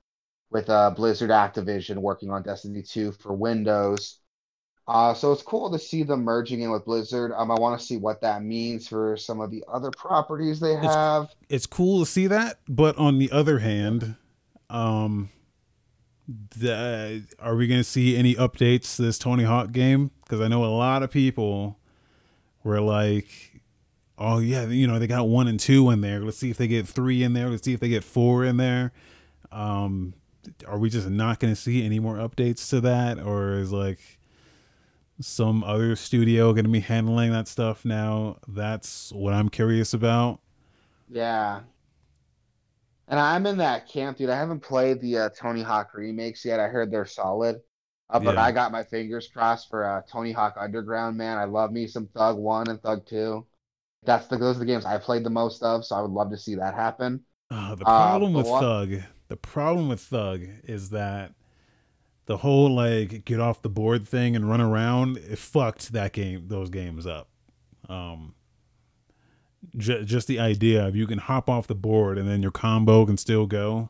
with uh, Blizzard Activision working on Destiny 2 for Windows. Uh, so it's cool to see them merging in with Blizzard. Um, I want to see what that means for some of the other properties they have. It's, it's cool to see that, but on the other hand, um, the, are we going to see any updates to this Tony Hawk game? Because I know a lot of people were like, "Oh yeah, you know they got one and two in there. Let's see if they get three in there. Let's see if they get four in there." Um, are we just not going to see any more updates to that, or is like some other studio going to be handling that stuff now? That's what I'm curious about. Yeah. And I'm in that camp, dude. I haven't played the uh, Tony Hawk remakes yet. I heard they're solid. Uh, but yeah. I got my fingers crossed for uh, Tony Hawk Underground, man. I love me some Thug 1 and Thug 2. That's the, those are the games I played the most of, so I would love to see that happen. Uh, the problem with what? Thug, the problem with Thug is that the whole like get off the board thing and run around it fucked that game those games up. Um j- just the idea of you can hop off the board and then your combo can still go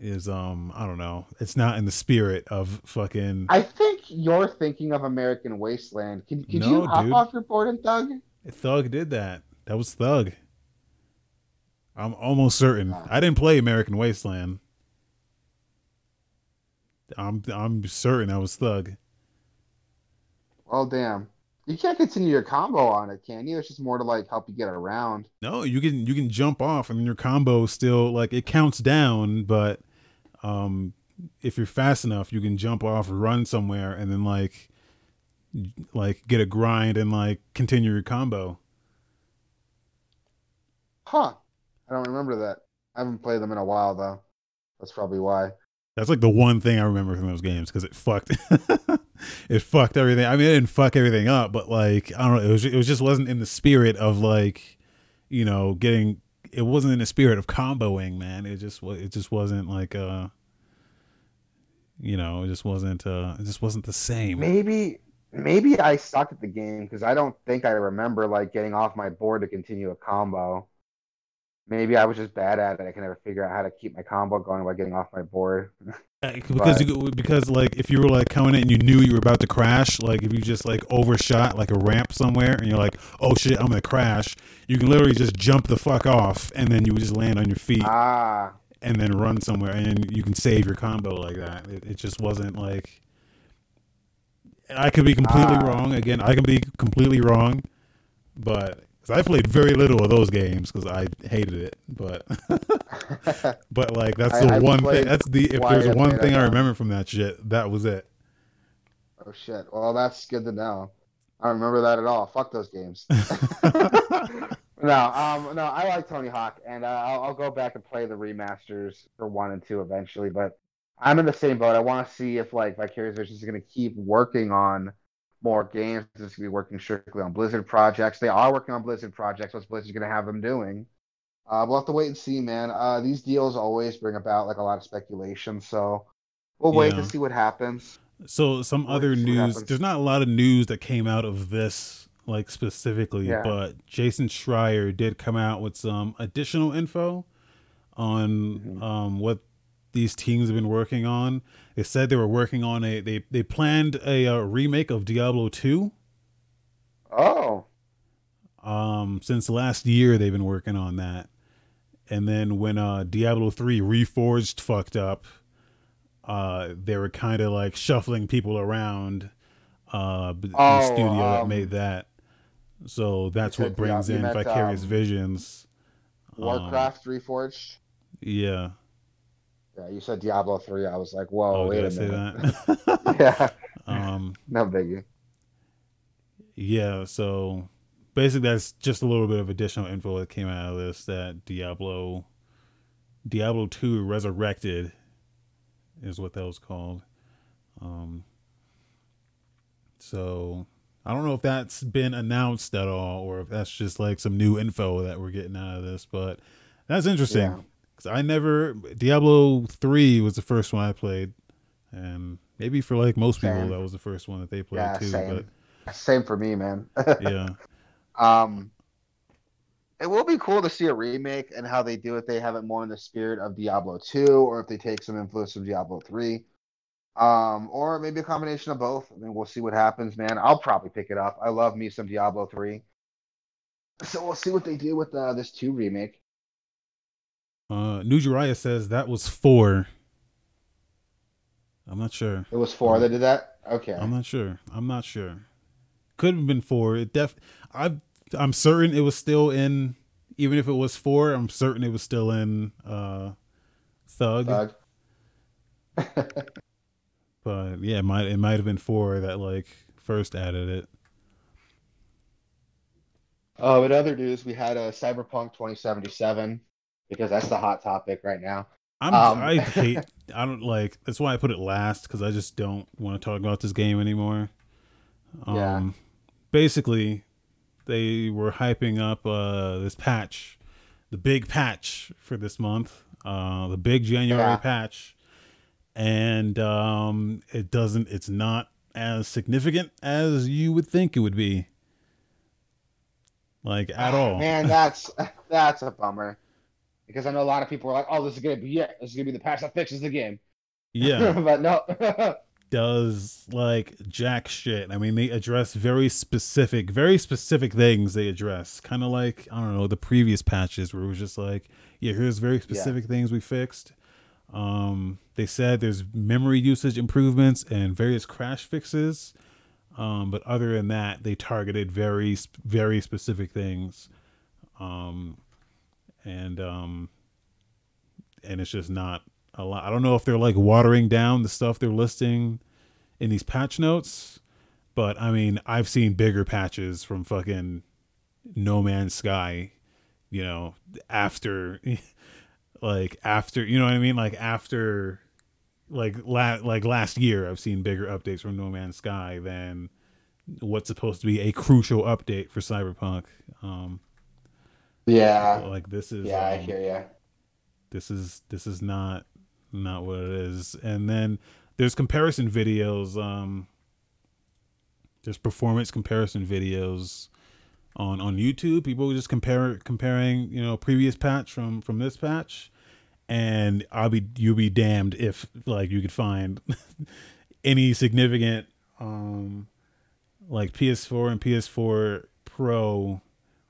is um i don't know. It's not in the spirit of fucking i think you're thinking of american wasteland. Can, could no, you hop dude. off your board and thug? Thug did that. That was thug. I'm almost certain. I didn't play american wasteland I'm I'm certain that was Thug. Well, damn. You can't continue your combo on it, can you? It's just more to like help you get around. No, you can you can jump off and your combo still like it counts down, but um if you're fast enough, you can jump off, run somewhere, and then like like get a grind and like continue your combo. Huh. I don't remember that. I haven't played them in a while though. That's probably why. That's like the one thing I remember from those games because it fucked, it fucked everything. I mean, it didn't fuck everything up, but like I don't know, it was it was just wasn't in the spirit of like, you know, getting. It wasn't in the spirit of comboing, man. It just it just wasn't like uh, you know, it just wasn't uh, it just wasn't the same. Maybe maybe I sucked at the game because I don't think I remember like getting off my board to continue a combo. Maybe I was just bad at it. I can never figure out how to keep my combo going by getting off my board. because you, because like if you were like coming in and you knew you were about to crash, like if you just like overshot like a ramp somewhere and you're like, oh shit, I'm gonna crash, you can literally just jump the fuck off and then you would just land on your feet. Ah. And then run somewhere and you can save your combo like that. It, it just wasn't like. I could be completely ah. wrong. Again, I can be completely wrong, but I played very little of those games because I hated it. But but like that's the I, one thing. That's the if there's one thing I remember from that shit, that was it. Oh shit! Well, that's good to know. I remember that at all. Fuck those games. no, um, no, I like Tony Hawk, and uh, I'll, I'll go back and play the remasters for one and two eventually. But I'm in the same boat. I want to see if like Vicarious Visions is going to keep working on more games. Going to be working strictly on Blizzard projects. They are working on Blizzard projects. What's Blizzard going to have them doing? Uh, we'll have to wait and see, man. Uh, these deals always bring about like a lot of speculation, so we'll wait yeah. to see what happens. So some we'll other news. There's not a lot of news that came out of this, like specifically, yeah. but Jason Schreier did come out with some additional info on mm-hmm. um, what these teams have been working on. They said they were working on a they they planned a, a uh, remake of Diablo 2. Oh. Um since last year they've been working on that. And then when uh Diablo 3 Reforged fucked up, uh they were kind of like shuffling people around uh oh, the studio um, that made that. So that's what brings in Vicarious um, Visions. Warcraft um, Reforged. Yeah. Yeah, you said Diablo three. I was like, whoa, oh, wait a minute. yeah. Um, no biggie. Yeah. So basically, that's just a little bit of additional info that came out of this. That Diablo, Diablo two resurrected, is what that was called. Um. So I don't know if that's been announced at all, or if that's just like some new info that we're getting out of this, but that's interesting. Yeah because I never Diablo three was the first one I played, and maybe for like most people that was the first one that they played yeah, too. Same. But same for me, man. yeah. Um, it will be cool to see a remake and how they do it. They have it more in the spirit of Diablo two, or if they take some influence from Diablo three. Um, or maybe a combination of both. I mean, we'll see what happens, man. I'll probably pick it up. I love me some Diablo three. So we'll see what they do with uh, this two remake. Uh, New Jiraiya says that was four. I'm not sure. It was four that did that. Okay. I'm not sure. I'm not sure. Could have been four. It def. I I'm certain it was still in. Even if it was four, I'm certain it was still in. Uh, Thug. Thug. but yeah, it might it might have been four that like first added it. Oh, in other news, we had a Cyberpunk 2077 because that's the hot topic right now. I'm, um, I hate. I don't like. That's why I put it last because I just don't want to talk about this game anymore. Um, yeah. Basically, they were hyping up uh, this patch, the big patch for this month, uh, the big January yeah. patch, and um, it doesn't. It's not as significant as you would think it would be. Like at oh, all. Man, that's that's a bummer because I know a lot of people are like, "Oh, this is gonna be yeah, this is gonna be the patch that fixes the game." Yeah, but no. does like jack shit. I mean, they address very specific, very specific things. They address kind of like I don't know the previous patches where it was just like, yeah, here's very specific yeah. things we fixed. Um, they said there's memory usage improvements and various crash fixes. Um, but other than that, they targeted very, very specific things. Um, and um and it's just not a lot. I don't know if they're like watering down the stuff they're listing in these patch notes, but I mean, I've seen bigger patches from fucking No Man's Sky, you know, after like after, you know what I mean? Like after like la- like last year I've seen bigger updates from No Man's Sky than what's supposed to be a crucial update for Cyberpunk. Um yeah. Like this is Yeah, um, I hear you. This is this is not not what it is. And then there's comparison videos um there's performance comparison videos on on YouTube. People just compare comparing you know previous patch from from this patch, and I'll be you'll be damned if like you could find any significant um like PS4 and PS4 Pro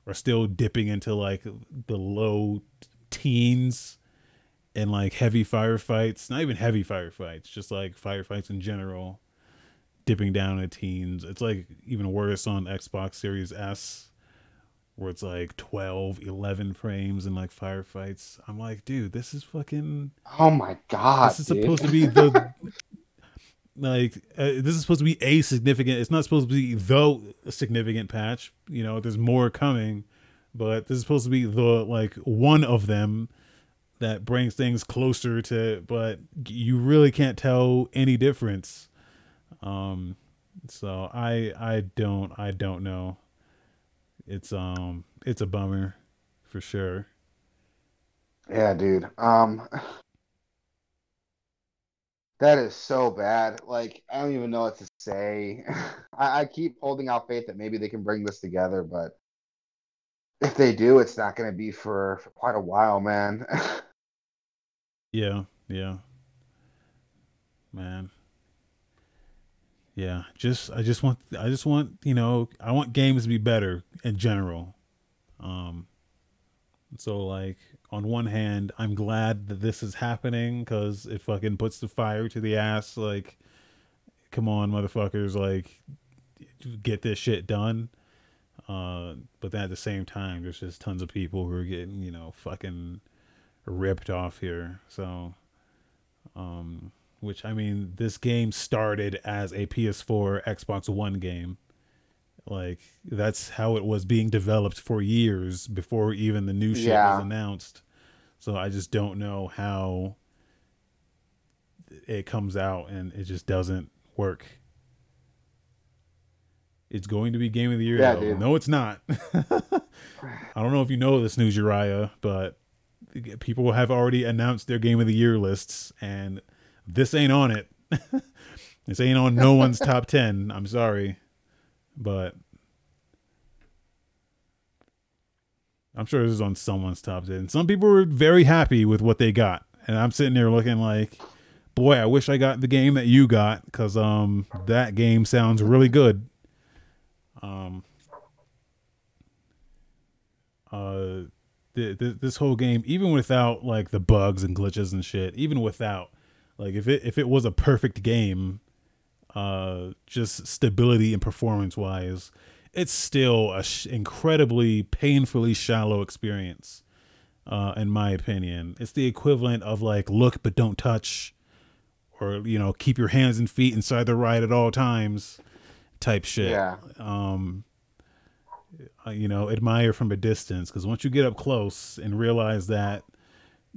are still dipping into like the low teens and like heavy firefights. Not even heavy firefights, just like firefights in general, dipping down to teens. It's like even worse on Xbox Series S, where it's like 12, 11 frames and like firefights. I'm like, dude, this is fucking. Oh my god! This is dude. supposed to be the. like uh, this is supposed to be a significant it's not supposed to be the significant patch you know there's more coming but this is supposed to be the like one of them that brings things closer to but you really can't tell any difference. Um so i i don't i don't know. It's um it's a bummer for sure. Yeah, dude. Um, that is so bad. Like, I don't even know what to say. I, I keep holding out faith that maybe they can bring this together, but if they do, it's not going to be for, for quite a while, man. yeah yeah man yeah just i just want i just want you know i want games to be better in general um so like on one hand i'm glad that this is happening because it fucking puts the fire to the ass like come on motherfuckers like get this shit done. Uh but then at the same time there's just tons of people who are getting you know fucking ripped off here. So um which i mean this game started as a ps4 xbox one game like that's how it was being developed for years before even the new shit Yeah. was announced so i just don't know how it comes out and it just doesn't work it's going to be game of the year Yeah, though. dude. no it's not i don't know if you know this news uriah but people have already announced their game of the year lists and this ain't on it this ain't on no one's top 10 i'm sorry but i'm sure this is on someone's top 10 some people were very happy with what they got and i'm sitting there looking like boy i wish i got the game that you got because um that game sounds really good. Um uh th- th- this whole game even without like the bugs and glitches and shit even without like if it if it was a perfect game uh just stability and performance wise it's still a sh- incredibly painfully shallow experience uh in my opinion it's the equivalent of like look but don't touch or you know keep your hands and feet inside the ride at all times type shit Yeah. um you know admire from a distance because once you get up close and realize that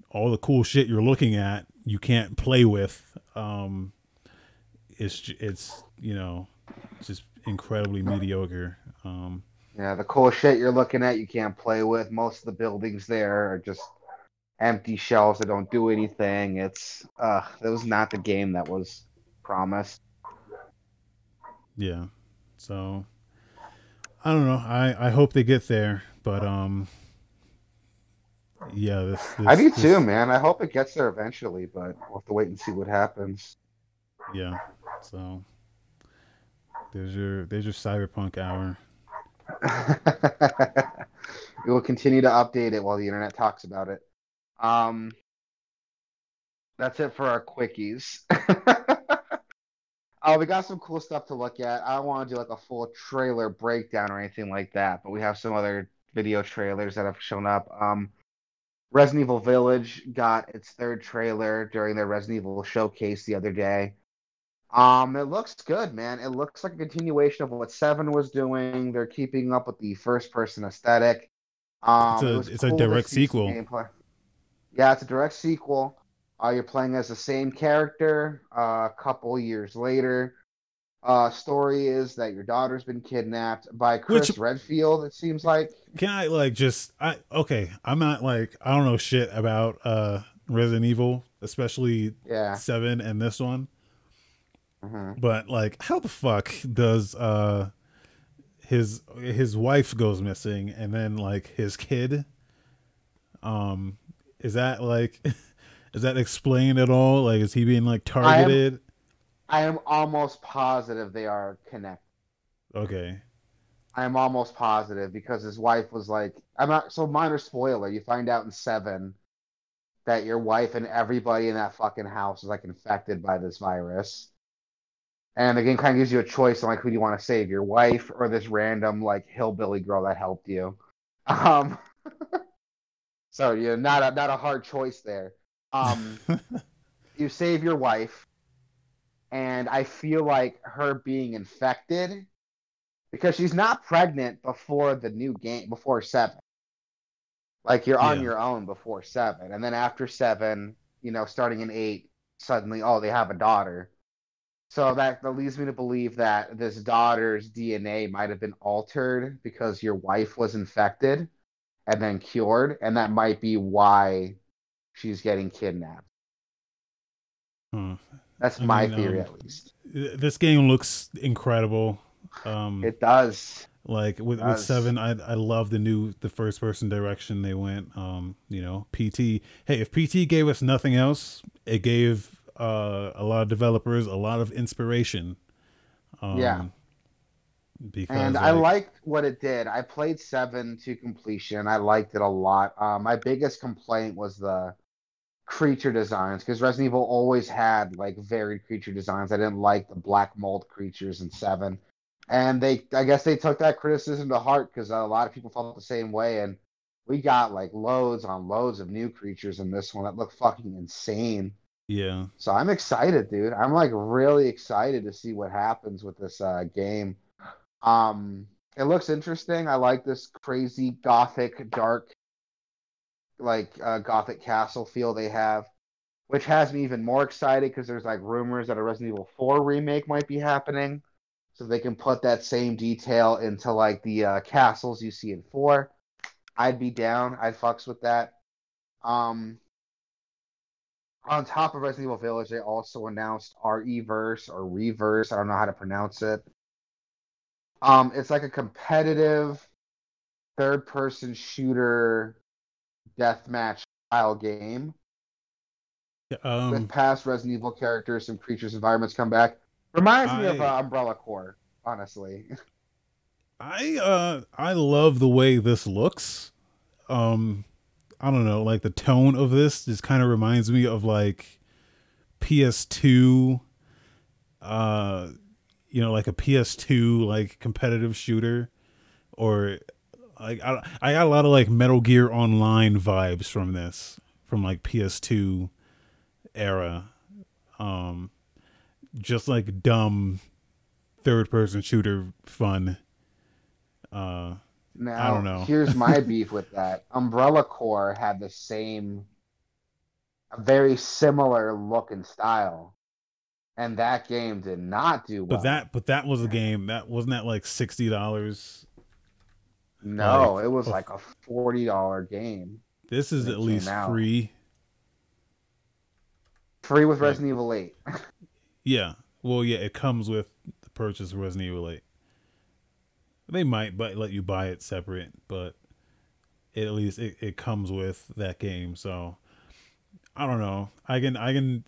all the cool shit you're looking at you can't play with um it's it's you know just incredibly mediocre um yeah, the cool shit you're looking at, you can't play with. Most of the buildings there are just empty shells that don't do anything. It's, uh, that was not the game that was promised. yeah so i don't know i i hope they get there but um yeah this, this I do this- too, man. I hope it gets there eventually, but we'll have to wait and see what happens. Yeah so there's your there's your cyberpunk hour we will continue to update it while the internet talks about it. Um, that's it for our quickies. Oh, we got some cool stuff to look at. I don't want to do like a full trailer breakdown or anything like that, but we have some other video trailers that have shown up. Um, Resident Evil Village got its third trailer during their Resident Evil showcase the other day. Um, it looks good, man. It looks like a continuation of what Seven was doing. They're keeping up with the first-person aesthetic. Um, It's a- it it's cool to direct sequel. gameplay. Yeah, it's a direct sequel. Uh, you're playing as the same character uh, a couple years later. Uh, story is that your daughter's been kidnapped by Chris Which- Redfield. It seems like. Can I like just I okay, I'm not like I don't know shit about uh Resident Evil, especially Yeah. 7 and this one, Mhm. but like how the fuck does uh his his wife goes missing, and then like his kid. Um, is that like, is that explained at all? Like, is he being like targeted? I am almost positive they are connected. Okay. I am almost positive because his wife was like, I'm not so minor spoiler. You find out in seven that your wife and everybody in that fucking house is like infected by this virus. And the game kind of gives you a choice on like who do you want to save, your wife or this random like hillbilly girl that helped you. Um, so yeah, not a not a hard choice there. Um, you save your wife, and I feel like her being infected because she's not pregnant before the new game before seven. Like you're on Yeah. your own before seven, and then after seven, you know, starting in eight, suddenly, oh, they have a daughter. So that, that leads me to believe that this daughter's DNA might have been altered because your wife was infected and then cured, and that might be why she's getting kidnapped. Huh. That's I my mean, theory, um, at least. This game looks incredible. Um, It does. like with, with seven, I I love the new the first person direction they went. Um, you know, PT. Hey, if PT gave us nothing else, it gave uh a lot of developers a lot of inspiration. Um, Yeah. Because And I liked what it did. I played seven to completion. I liked it a lot. Um, my biggest complaint was the creature designs because Resident Evil always had like varied creature designs. I didn't like the black mold creatures in seven, and they I guess they took that criticism to heart because a lot of people felt the same way. And we got like loads on loads of new creatures in this one that look fucking insane. Yeah, So I'm excited, dude. I'm like really excited to see what happens with this uh, game. Um, it looks interesting. I like this crazy gothic, dark, like uh, gothic castle feel they have, which has me even more excited because there's like rumors that a Resident Evil 4 remake might be happening, so they can put that same detail into like the uh, castles you see in 4. I'd be down. I'd fucks with that. Um, on top of Resident Evil Village, they also announced RE-verse or Reverse. I don't know how to pronounce it. Um, it's like a competitive third-person shooter deathmatch style game um, with past Resident Evil characters, some creatures, environments come back. Reminds me of uh, Umbrella Corps, honestly. I uh I love the way this looks. Um I don't know, like the tone of this just kind of reminds me of like PS2 uh you know like a PS2 like competitive shooter or like I I got a lot of like Metal Gear Online vibes from this from like PS2 era. Um just like dumb third person shooter fun. Uh Now, don't know. here's my beef with that. Umbrella Corps had the same, a very similar look and style, and that game did not do well. But that but that was a game that wasn't that like sixty dollars. no, like, it was oh. like a forty dollar game, This is at least out. free. free with. Resident Evil Eight. Yeah. Well, yeah, it comes with the purchase of Resident Evil 8. They might but let you buy it separate, but it, at least it, it comes with that game. So I don't know. I can I can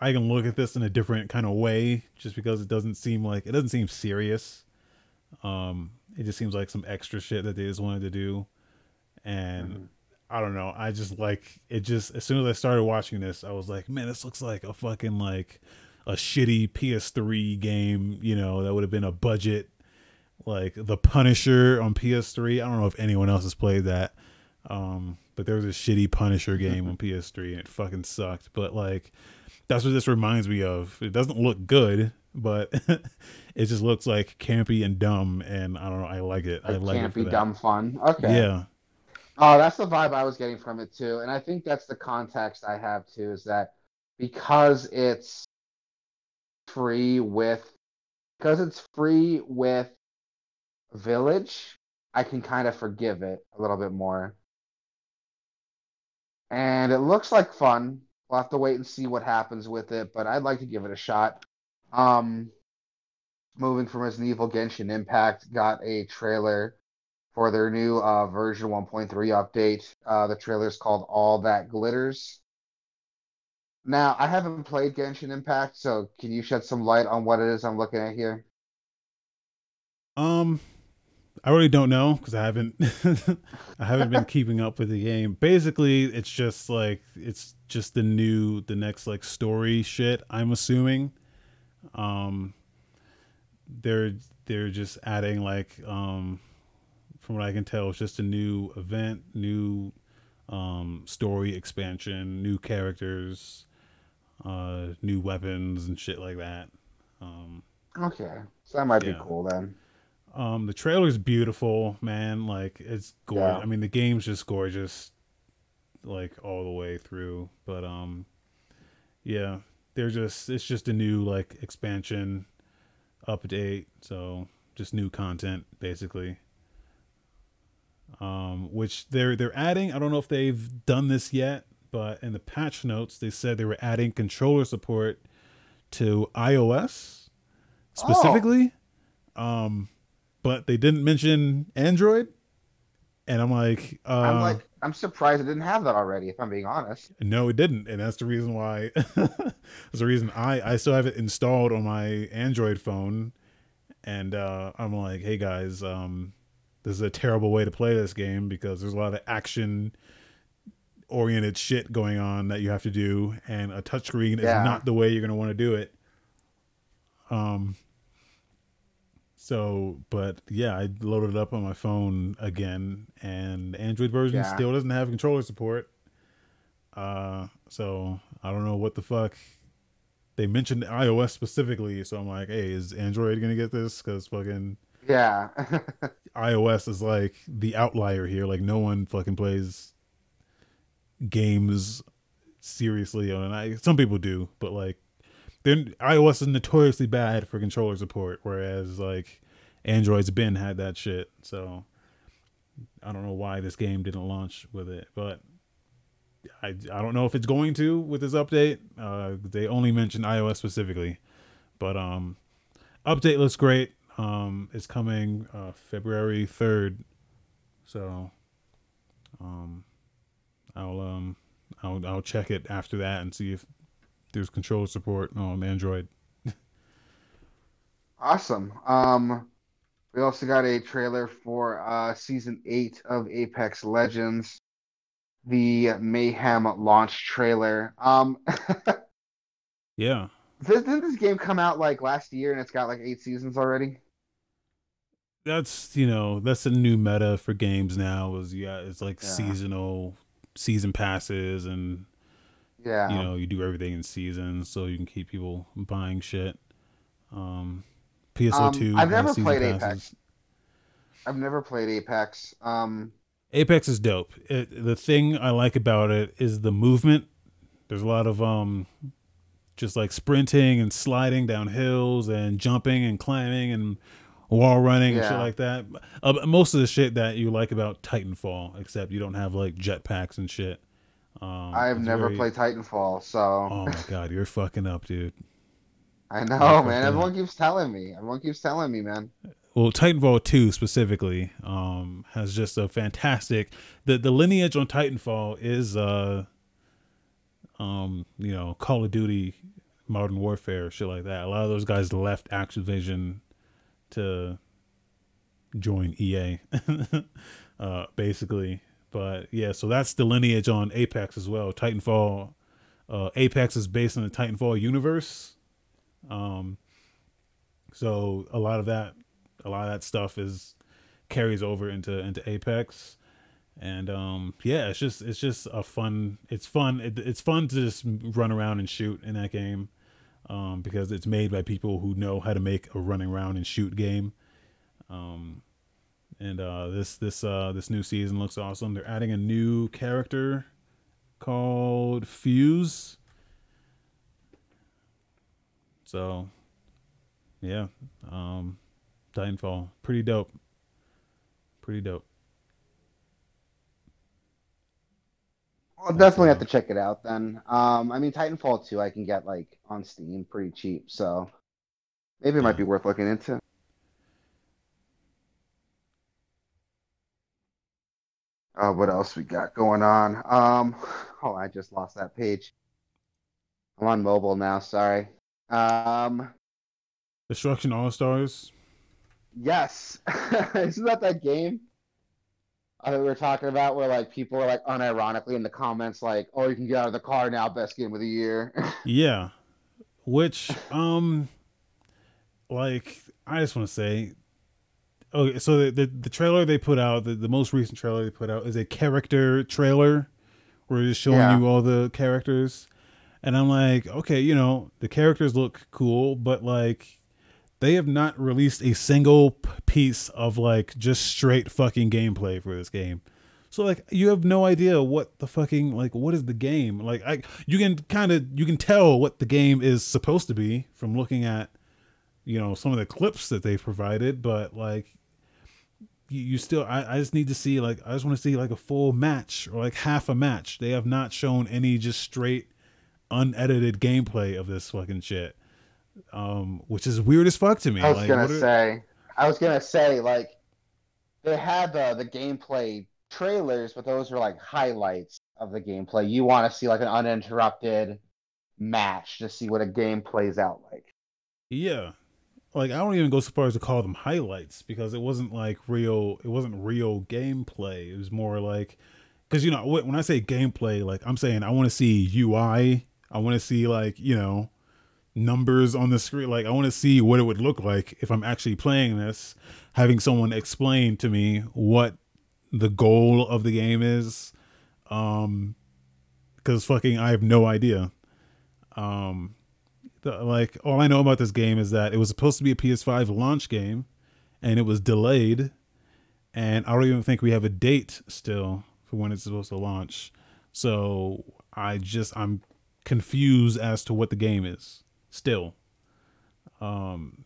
I can look at this in a different kind of way just because it doesn't seem like it doesn't seem serious. Um it just seems like some extra shit that they just wanted to do. And Mhm. I don't know. I just like it. Just as soon as I started watching this, I was like, man, this looks like a fucking like a shitty PS3 game. You know, that would have been a budget, like The Punisher on PS3. I don't know if anyone else has played that, um, but there was a shitty Punisher game on PS3 and it fucking sucked. But like, that's what this reminds me of. It doesn't look good, but it just looks like campy and dumb, and I don't know. I like it. I Like like it can't be dumb fun. Okay. Yeah. Oh, that's the vibe I was getting from it too, and I think that's the context I have too. Is that because it's free with because it's free with Village, I can kind of forgive it a little bit more. And it looks like fun. We'll have to wait and see what happens with it, but I'd like to give it a shot. Um, moving from Resident Evil Genshin Impact, got a trailer for their new uh, version 1.3 update. Uh, the trailer is called All That Glitters. Now, I haven't played Genshin Impact, so can you shed some light on what it is I'm looking at here? Um, I really don't know because I haven't I haven't been keeping up with the game. Basically, it's just like it's just the new the next like story shit. I'm assuming. Um, they're they're just adding like um, from what I can tell, it's just a new event, new um story expansion, new characters, uh, new weapons and shit like that. Um, Okay, so that might Yeah. be cool then. Um, the trailer's beautiful, man. Like it's gorgeous. Yeah. I mean, the game's just gorgeous, like all the way through. But um, yeah, they're just it's just a new like expansion, update. So just new content basically. Um, which they're they're adding. I don't know if they've done this yet, but in the patch notes they said they were adding controller support to iOS specifically. Um, but they didn't mention Android, and I'm like, uh, I'm like, I'm surprised it didn't have that already. If I'm being honest. no, it didn't, and that's the reason why. that's the reason I I still have it installed on my Android phone, and uh, I'm like, hey guys, um, this is a terrible way to play this game because there's a lot of action oriented shit going on that you have to do, and a touchscreen is not the way you're gonna want to do it. Um. So, but yeah, I loaded it up on my phone again, and Android version Yeah. still doesn't have controller support. Uh, so I don't know what the fuck. They mentioned iOS specifically, so I'm like, hey, is Android gonna get this? Because fucking Yeah. iOS is like the outlier here. Like no one fucking plays games seriously on an i. Some people do, but like then iOS is notoriously bad for controller support, whereas like Android's been had that shit. So I don't know why this game didn't launch with it, but I I don't know if it's going to with this update. Uh, they only mentioned iOS specifically, but um, update looks great. Um, it's coming uh, February third, so um, I'll um I'll I'll check it after that and see if there's controller support on Android. Awesome. Um, we also got a trailer for uh season eight of Apex Legends, the Mayhem launch trailer. Um, Yeah, didn't this game come out like last year and it's got like eight seasons already? that's you know that's a new meta for games now. Is yeah, it's like Yeah. seasonal season passes and Yeah. you know you do everything in seasons so you can keep people buying shit. Um, PSO2. Um, I've never played passes. Apex. I've never played Apex. Um, Apex is dope. It, the thing I like about it is the movement. There's a lot of um, just like sprinting and sliding down hills and jumping and climbing and wall running and shit like that. Uh, most of the shit that you like about Titanfall, except you don't have like jetpacks and shit. Um, I've never very- played Titanfall, so Oh my god, you're fucking up, dude. I know, man. up. Everyone keeps telling me. Everyone keeps telling me, man. well titanfall 2 specifically um has just a fantastic the the lineage on titanfall is uh um you know call of duty modern warfare shit like that a lot of those guys left activision to join ea uh basically but yeah so that's the lineage on apex as well titanfall uh apex is based on the titanfall universe um so a lot of that a lot of that stuff is carries over into into Apex, and um yeah, it's just it's just a fun. It's fun. It, it's fun to just run around and shoot in that game, um because it's made by people who know how to make a running around and shoot game. Um, and uh this this uh this new season looks awesome. They're adding a new character called Fuse. So, yeah, um, Titanfall, pretty dope. Pretty dope. I'll definitely have to check it out then. Um, I mean, Titanfall 2 I can get like on Steam pretty cheap, so Maybe it might be worth looking into. Uh, what else we got going on? Um, oh, I just lost that page. I'm on mobile now. Sorry. Um, Destruction All Stars. yes, isn't that that game? I think we were talking about where like people are like unironically in the comments like, "Oh, you can get out of the car now, best game of the year." Yeah. Which um like I just want to say okay, so the, the the trailer they put out, the, the most recent trailer they put out is a character trailer where it's showing Yeah. you all the characters. And I'm like, okay, you know, the characters look cool, but like they have not released a single piece of like just straight fucking gameplay for this game. So like you have no idea what the fucking like what is the game? Like I you can kind of you can tell what the game is supposed to be from looking at you know some of the clips that they've provided, but like you, you still I, I just need to see like I just want to see like a full match or like half a match. They have not shown any just straight unedited gameplay of this fucking shit. Um which is weird as fuck to me. I was like gonna are- say, I was gonna say, like, they had the the gameplay trailers, but those were like highlights of the gameplay. You want to see like an uninterrupted match to see what a game plays out like. Yeah. Like I don't even go so far as to call them highlights because it wasn't like real it wasn't real gameplay. It was more like cuz you know when I say gameplay like I'm saying I want to see UI, I want to see like, you know, numbers on the screen like I want to see what it would look like if I'm actually playing this, having someone explain to me what the goal of the game is um cuz fucking I have no idea. Um the, like all I know about this game is that it was supposed to be a PS5 launch game, and it was delayed, and I don't even think we have a date still for when it's supposed to launch. So I just I'm confused as to what the game is still. Um,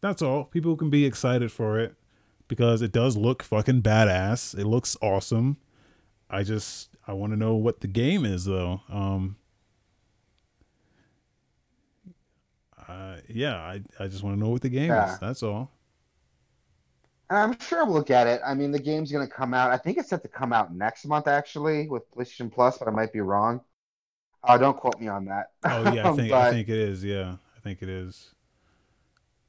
that's all. People can be excited for it because it does look fucking badass. It looks awesome. I just I want to know what the game is though. Um, yeah, I, I just want to know what the game Yeah. is. That's all. And I'm sure we'll get it. I mean, the game's gonna come out. I think it's set to come out next month actually with PlayStation Plus, but I might be wrong. Uh, don't quote me on that. Oh yeah, I think I think it is. Yeah, I think it is.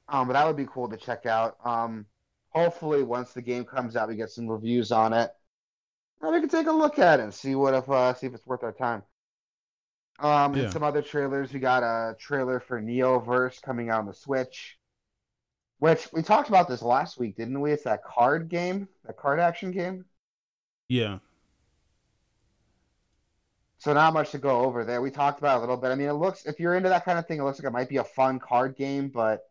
Um, but that would be cool to check out. Um, hopefully, once the game comes out, we get some reviews on it, and we can take a look at it and see what if uh, see if it's worth our time. Um, Yeah. and some other trailers. We got a trailer for Neoverse coming out on the Switch, which we talked about this last week, didn't we? It's that card game, that card action game. Yeah, So not much to go over there. We talked about it a little bit. I mean, it looks if you're into that kind of thing, it looks like it might be a fun card game, but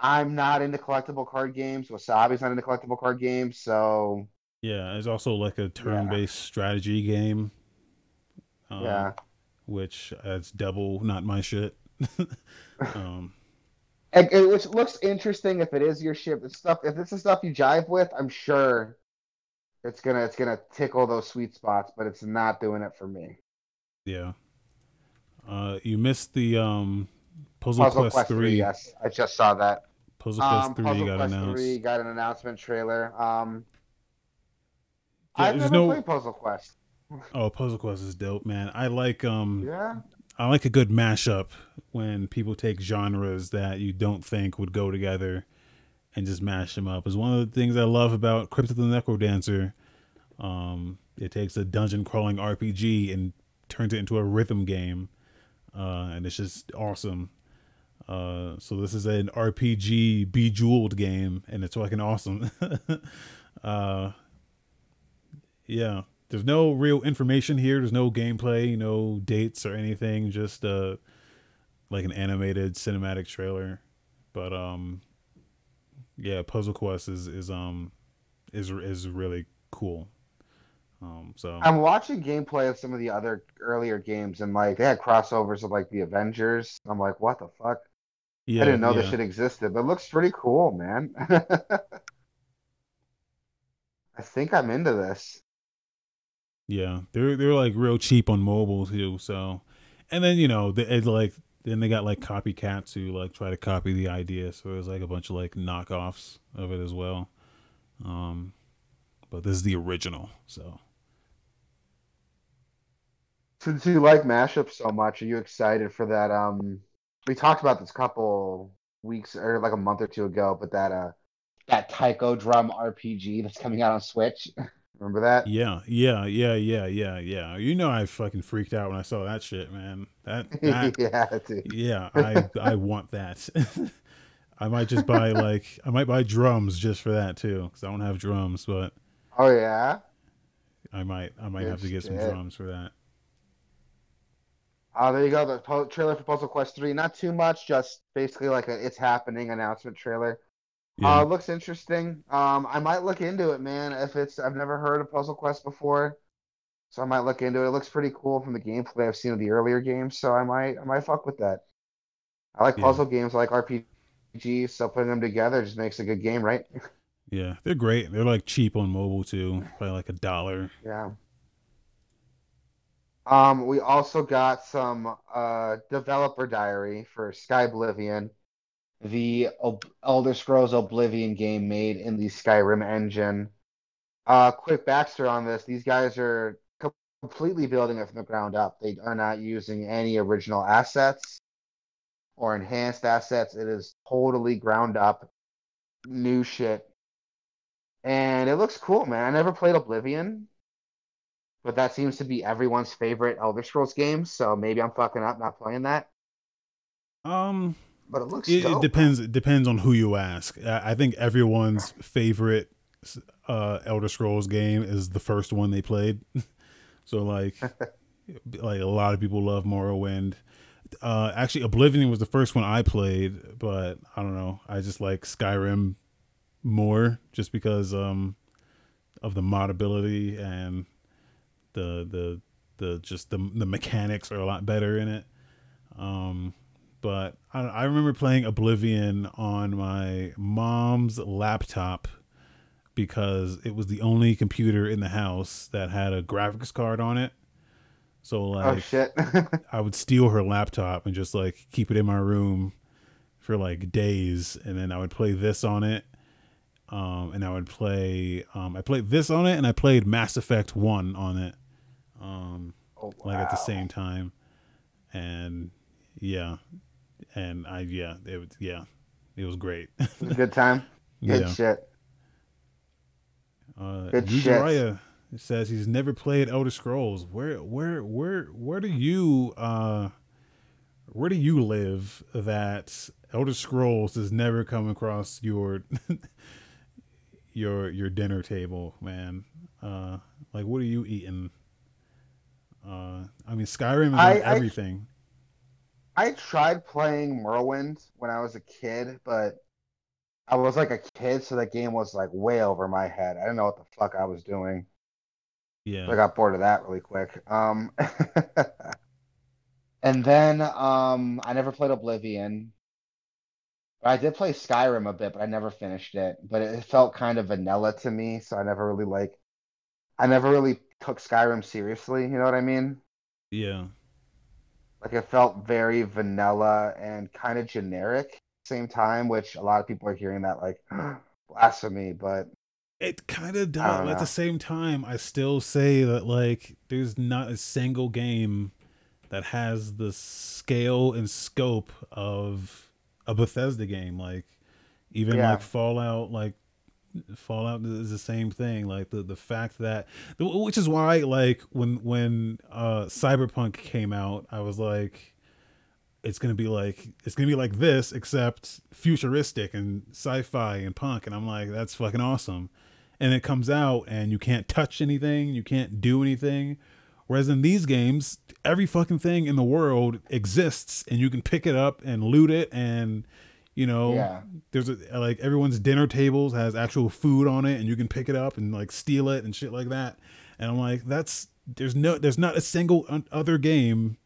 I'm not into collectible card games. Wasabi's not into collectible card games, so yeah. It's also like a turn-based strategy game. Um, yeah. Which it's double not my shit. um, And, and which looks interesting if it is your ship. It's stuff if it's the stuff you jive with, I'm sure it's gonna it's gonna tickle those sweet spots, but it's not doing it for me. yeah. Uh, you missed the um, Puzzle, Puzzle Quest, Quest 3. 3, yes. I just saw that. Puzzle Quest Um, 3 Puzzle got Quest announced. 3 got an announcement trailer. Um Yeah, I've never no- played Puzzle Quest. Oh, Puzzle Quest is dope, man. I like um Yeah. I like a good mashup when people take genres that you don't think would go together and just mash them up. It's one of the things I love about Crypt of the Necrodancer. Um, it takes a dungeon crawling RPG and turns it into a rhythm game, uh, and it's just awesome. Uh, so this is an RPG bejeweled game, and it's fucking awesome. uh, yeah, there's no real information here. There's no gameplay, no dates or anything. Just uh, like an animated cinematic trailer. But um, yeah, Puzzle Quest is is um is is really cool. Um, so I'm watching gameplay of some of the other earlier games and like they had crossovers of like the Avengers. I'm like, what the fuck? yeah, I didn't know yeah. this shit existed, but it looks pretty cool, man. I think I'm into this. Yeah, they're they're like real cheap on mobile too. So, and then you know, like then they got like copycats who like try to copy the idea. So there's like a bunch of like knockoffs of it as well. Um, but this is the original. So Since you like mashups so much, are you excited for that? Um, we talked about this couple weeks or like a month or two ago, but that uh, that Taiko Drum RPG that's coming out on Switch. Remember that? yeah, yeah, yeah, yeah, yeah, yeah. You know, I fucking freaked out when I saw that shit, man. That, that yeah, dude. yeah, I I want that. I might just buy like I might buy drums just for that too, because I don't have drums, but Oh yeah. I might I might Good have to get some drums for that. Oh, there you go. The po- trailer for Puzzle Quest 3. Not too much, just basically like a it's happening announcement trailer. Yeah, Uh, looks interesting. Um, I might look into it, man. If it's I've never heard of Puzzle Quest before, so I might look into it. It looks pretty cool from the gameplay I've seen of the earlier games, so I might I might fuck with that. I like Yeah. puzzle games, I like RPGs, so putting them together just makes a good game, right? yeah, they're great. They're like cheap on mobile too, probably like a dollar. Yeah. Um, we also got some uh developer diary for Skyblivion, the Ob- Elder Scrolls Oblivion game made in the Skyrim engine. Uh, quick backstory on this: these guys are co- completely building it from the ground up. They are not using any original assets or enhanced assets. It is totally ground up, new shit, and it looks cool, man. I never played Oblivion. But that seems to be everyone's favorite Elder Scrolls game, so maybe I'm fucking up not playing that. Um, But it looks it, it depends. It depends on who you ask. I, I think everyone's favorite uh Elder Scrolls game is the first one they played. so like, like a lot of people love Morrowind. Uh, actually, Oblivion was the first one I played, but I don't know. I just like Skyrim more, just because um of the modability and the the the just the the mechanics are a lot better in it. Um, but I, I remember playing Oblivion on my mom's laptop because it was the only computer in the house that had a graphics card on it. So oh like shit. I would steal her laptop and just like keep it in my room for like days and then I would play this on it. Um, and I would play um, I played this on it and I played Mass Effect 1 on it. Um, oh, like at the same time and yeah and i yeah it was yeah it was great It was good time. Good yeah shit. uh Good shit. Yuzuriah says he's never played elder scrolls where where where where do you uh where do you live that elder scrolls has never come across your your your dinner table man uh like what are you eating uh i mean skyrim is I- on I- everything I tried playing Morrowind when I was a kid, but I was like a kid, so that game was like way over my head. I didn't know what the fuck I was doing. yeah So I got bored of that really quick. Um, and then um, I never played Oblivion. but I did play Skyrim a bit, but I never finished it. But it felt kind of vanilla to me, so I never really like. I never really took Skyrim seriously. You know what I mean? yeah Like it felt very vanilla and kind of generic at the same time, which a lot of people are hearing that like blasphemy. But It kind of does. At the same time, I still say that like there's not a single game that has the scale and scope of a Bethesda game. Like even Yeah. like Fallout, like Fallout is the same thing. Like the the fact that, which is why like when when uh Cyberpunk came out, I was like. It's gonna be like it's gonna be like this, except futuristic and sci-fi and punk, and I'm like, that's fucking awesome and it comes out and you can't touch anything, you can't do anything. Whereas in these games, every fucking thing in the world exists and you can pick it up and loot it and you know Yeah. there's a like everyone's dinner tables has actual food on it and you can pick it up and like steal it and shit like that. And I'm like that's there's no there's not a single other game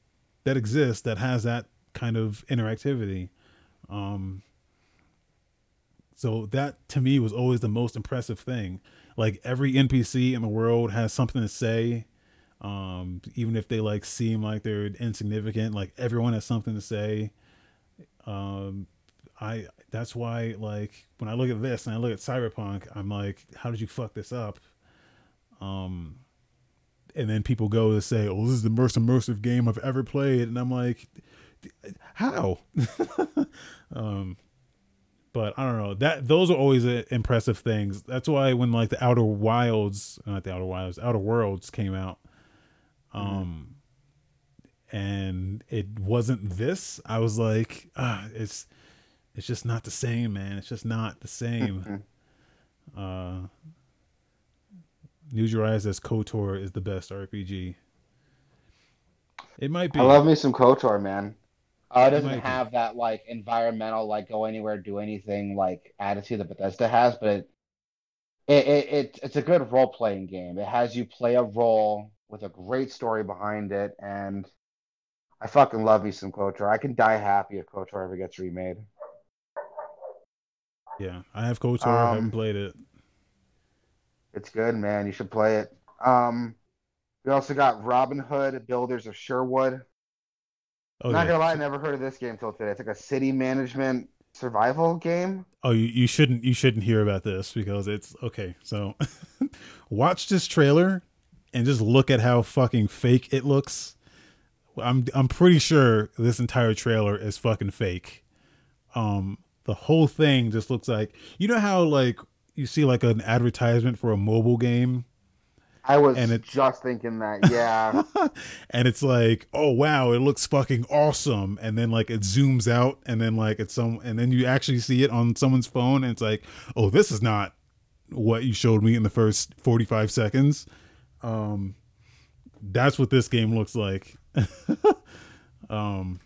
that exists that has that kind of interactivity. Um so that to me was always the most impressive thing. Like every NPC in the world has something to say. Um, even if they like seem like they're insignificant, like everyone has something to say. Um, I that's why like when I look at this and I look at Cyberpunk, I'm like, how did you fuck this up? Um, and then people go to say, "Oh, this is the most immersive game I've ever played," and I'm like, how? um, but I don't know that those are always impressive things. That's why when like the Outer Wilds, not the Outer Wilds, Outer Worlds came out, um, mm-hmm. and it wasn't this. I was like, ah, it's it's just not the same, man. It's just not the same. uh, Yuzuriah says KOTOR is the best RPG. It might be. I love me some KOTOR, man. Uh, it doesn't it have be. that like environmental, like go anywhere, do anything like attitude that Bethesda has, but it, it, it, it it's a good role playing game. It has you play a role with a great story behind it, and I fucking love me some KOTOR. I can die happy if KOTOR ever gets remade. Yeah, I have KOTOR. Um, I haven't played it. It's good, man. You should play it. Um, we also got Robin Hood, Builders of Sherwood. Oh, Not yeah. gonna lie, I never heard of this game till today. It's like a city management survival game. Oh, you, you shouldn't you shouldn't hear about this because it's okay. So, watch this trailer and just look at how fucking fake it looks. I'm I'm pretty sure this entire trailer is fucking fake. Um, the whole thing just looks like you know how like you see like an advertisement for a mobile game I was and it's, just thinking that, yeah. and it's like, oh wow, it looks fucking awesome. And then like it zooms out and then like it's some and then you actually see it on someone's phone and it's like, oh, this is not what you showed me in the first 45 seconds. Um that's what this game looks like. um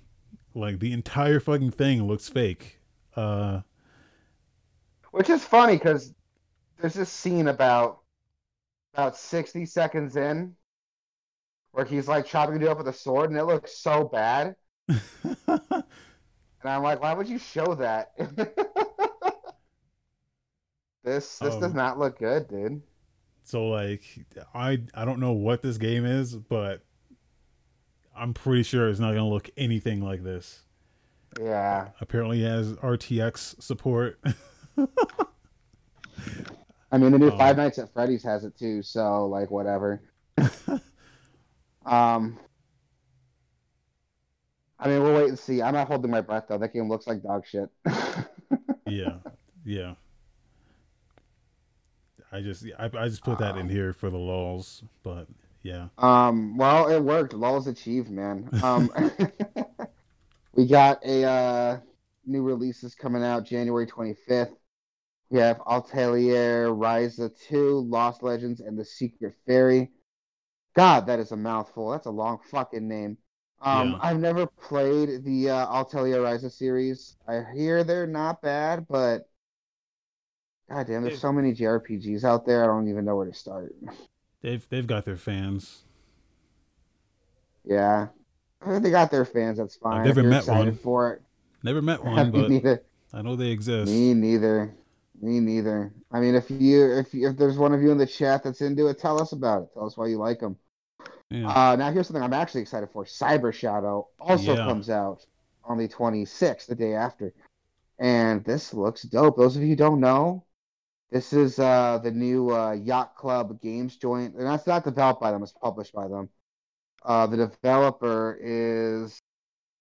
like the entire fucking thing looks fake. Uh which is funny because there's this scene about about 60 seconds in where he's like chopping it up with a sword and it looks so bad. and I'm like, why would you show that? this this um, does not look good, dude. So like I I don't know what this game is, but I'm pretty sure it's not gonna look anything like this. Yeah. Apparently has RTX support. I mean, the new um, Five Nights at Freddy's has it too, so like whatever. um, I mean, we'll wait and see. I'm not holding my breath though. That game looks like dog shit. yeah, yeah. I just I, I just put that in here for the lulls, but yeah. Um. Well, it worked. Lulls achieved, man. Um. We got a uh, new releases coming out January 25th. We have Atelier Ryza 2, Lost Legends, and The Secret Fairy. God, that is a mouthful. That's a long fucking name. Um, yeah. I've never played the uh, Atelier Ryza series. I hear they're not bad, but God damn, there's so many JRPGs out there. I don't even know where to start. They've they've got their fans. Yeah, they got their fans. That's fine. I've never met one. For it. Never met one, but neither. I know they exist. Me neither. Me neither. I mean, if you if you, if there's one of you in the chat that's into it, tell us about it. Tell us why you like them. Yeah. Uh, now here's something I'm actually excited for. Cyber Shadow also yeah. comes out on the 26th, the day after, and this looks dope. Those of you who don't know, this is uh, the new uh, Yacht Club Games joint, and that's not developed by them; it's published by them. Uh, the developer is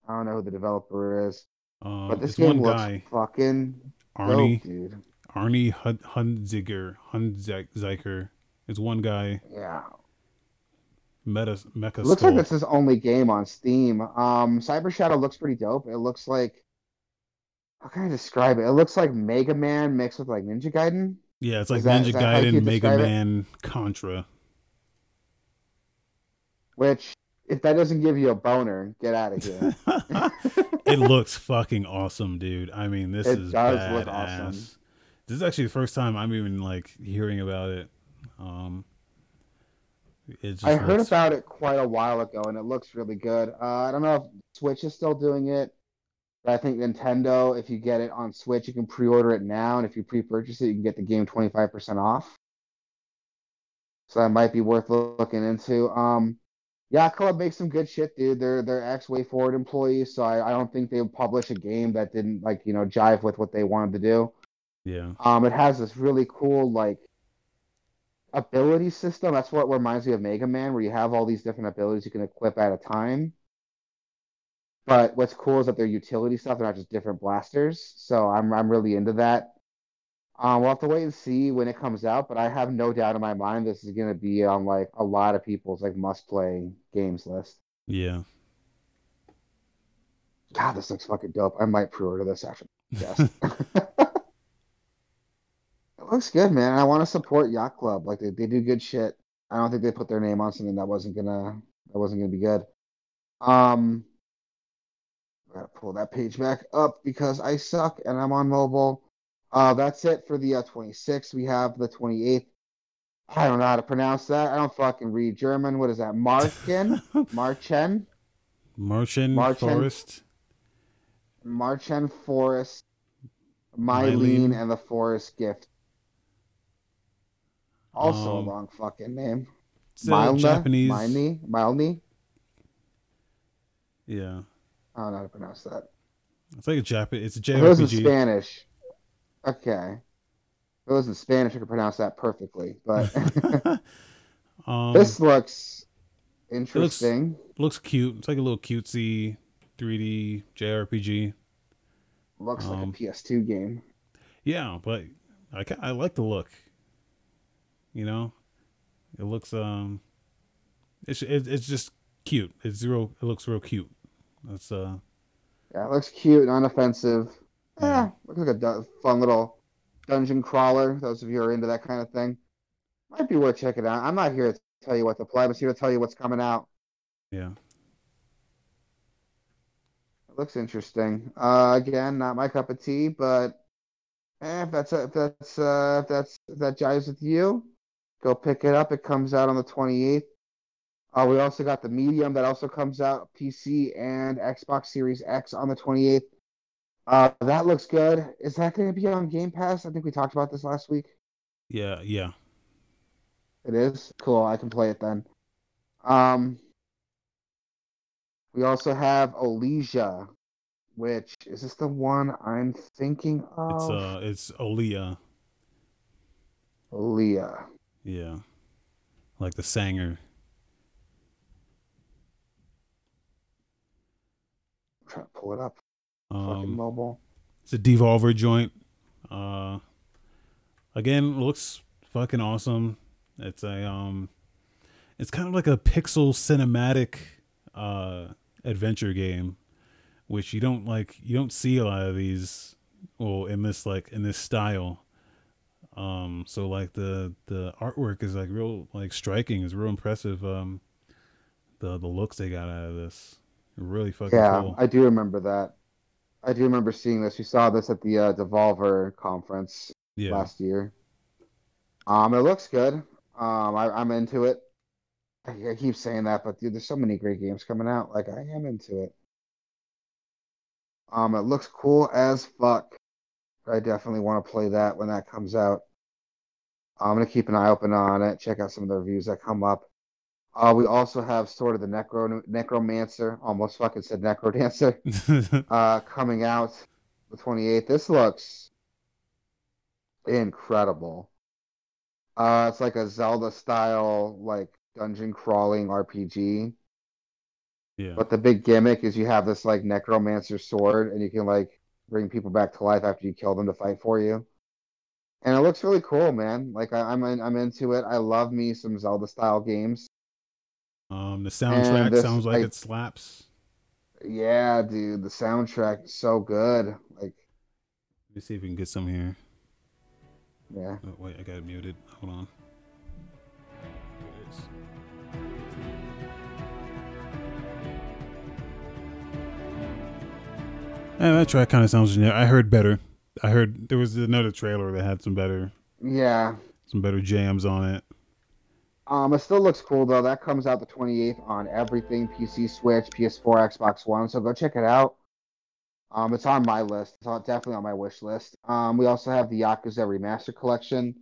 I don't know who the developer is, uh, but this game looks guy. fucking Arnie, dope, dude. Aarne Hunziker. Hunziker is one guy. Yeah. Meta Mecha. looks like it's his only game on Steam. Um, Cyber Shadow looks pretty dope. It looks like how can I describe it? It looks like Mega Man mixed with like Ninja Gaiden. Yeah, it's like that, Ninja Gaiden, Mega Man, it? Contra. Which, if that doesn't give you a boner, get out of here. it looks fucking awesome, dude. I mean, this it is does badass. look awesome. This is actually the first time I'm even like hearing about it. Um, it I heard about it quite a while ago, and it looks really good. Uh, I don't know if Switch is still doing it, but I think Nintendo, if you get it on Switch, you can pre-order it now, and if you pre-purchase it, you can get the game 25% off. So that might be worth looking into. Um, Club makes some good shit, dude. They're they're ex WayForward employees, so I, I don't think they would publish a game that didn't like you know jive with what they wanted to do. Yeah. Um, it has this really cool like ability system. That's what reminds me of Mega Man, where you have all these different abilities you can equip at a time. But what's cool is that they're utility stuff; they're not just different blasters. So I'm I'm really into that. Um, we'll have to wait and see when it comes out, but I have no doubt in my mind this is gonna be on like a lot of people's like must play games list. Yeah. God, this looks fucking dope. I might pre-order this after. Yes. it looks good, man. I want to support Yacht Club. Like they, they do good shit. I don't think they put their name on something that wasn't gonna that wasn't gonna be good. Um, I gotta pull that page back up because I suck and I'm on mobile. Uh, that's it for the uh, 26th. We have the 28th. I don't know how to pronounce that. I don't fucking read German. What is that? Marchen? Marchen? Marchen Marchen. Forest. Marchen Forest. Mylene Mylene. and the Forest Gift. Also Um, a long fucking name. It's Mylne? Japanese. Mylne? Mylne? Yeah. I don't know how to pronounce that. It's like a Japanese. It's a If it was in Spanish. Okay. If it was in Spanish, I could pronounce that perfectly. But um, this looks interesting. looks cute. It's like a little cutesy 3D JRPG. Looks like um, a PS2 game. Yeah, but I I like the look. You know, it looks um, it's it, it's just cute. It's real. It looks real cute. That's uh, Yeah, it looks cute, and unoffensive. Yeah. Yeah, looks like a du- fun little dungeon crawler. Those of you who are into that kind of thing, might be worth checking out. I'm not here to tell you what to play. I'm just here to tell you what's coming out. yeah. It looks interesting. Uh, again, not my cup of tea, but eh, if that's if that's uh, if that's if that jives with you, go pick it up. It comes out on the 28th. Uh, we also got the Medium that also comes out PC and Xbox Series X on the 28th. Uh, that looks good. Is that going to be on Game Pass? I think we talked about this last week. Yeah, yeah. It is cool. I can play it then. Um, we also have Olesia, which is this the one I'm thinking of? It's uh, it's Olija. Olesia. Yeah, like the Sanger. I'm to pull it up. Fucking Um, mobile. it's a Devolver joint. Uh, again, looks fucking awesome. It's a um, it's kind of like a pixel cinematic uh adventure game, which you don't like. You don't see a lot of these. Well, in this like in this style. Um, so like the the artwork is like real like striking. It's real impressive. Um, the the looks they got out of this, really fucking Yeah, cool. I do remember that. I do remember seeing this. We saw this at the uh, Devolver conference yeah, last year. Um, it looks good. Um, I, I'm into it. I, I keep saying that, but dude, there's so many great games coming out. Like I am into it. Um, it looks cool as fuck. I definitely want to play that when that comes out. I'm gonna keep an eye open on it. Check out some of the reviews that come up. Uh, we also have Sword of the necro necromancer. Almost fucking said necrodancer. uh, coming out the 28th. This looks incredible. Uh, it's like a Zelda style, like dungeon crawling RPG. yeah. But the big gimmick is you have this like necromancer sword, and you can like bring people back to life after you kill them to fight for you. And it looks really cool, man. Like I, I'm in, I'm into it. I love me some Zelda style games. Um, the soundtrack this, sounds like it slaps. Yeah, dude, the soundtrack is so good. Like, Let me see if we can get some here. yeah. Oh, wait, I got it muted. Hold on. There it is. Yeah, that track kind of sounds generic. I heard better. I heard there was another trailer that had some better, Yeah. some better jams on it. Um, it still looks cool though. That comes out the 28th on everything PC, Switch, PS4, Xbox One. So go check it out. Um, it's on my list. It's on, definitely on my wish list. Um, we also have the Yakuza Remaster Collection,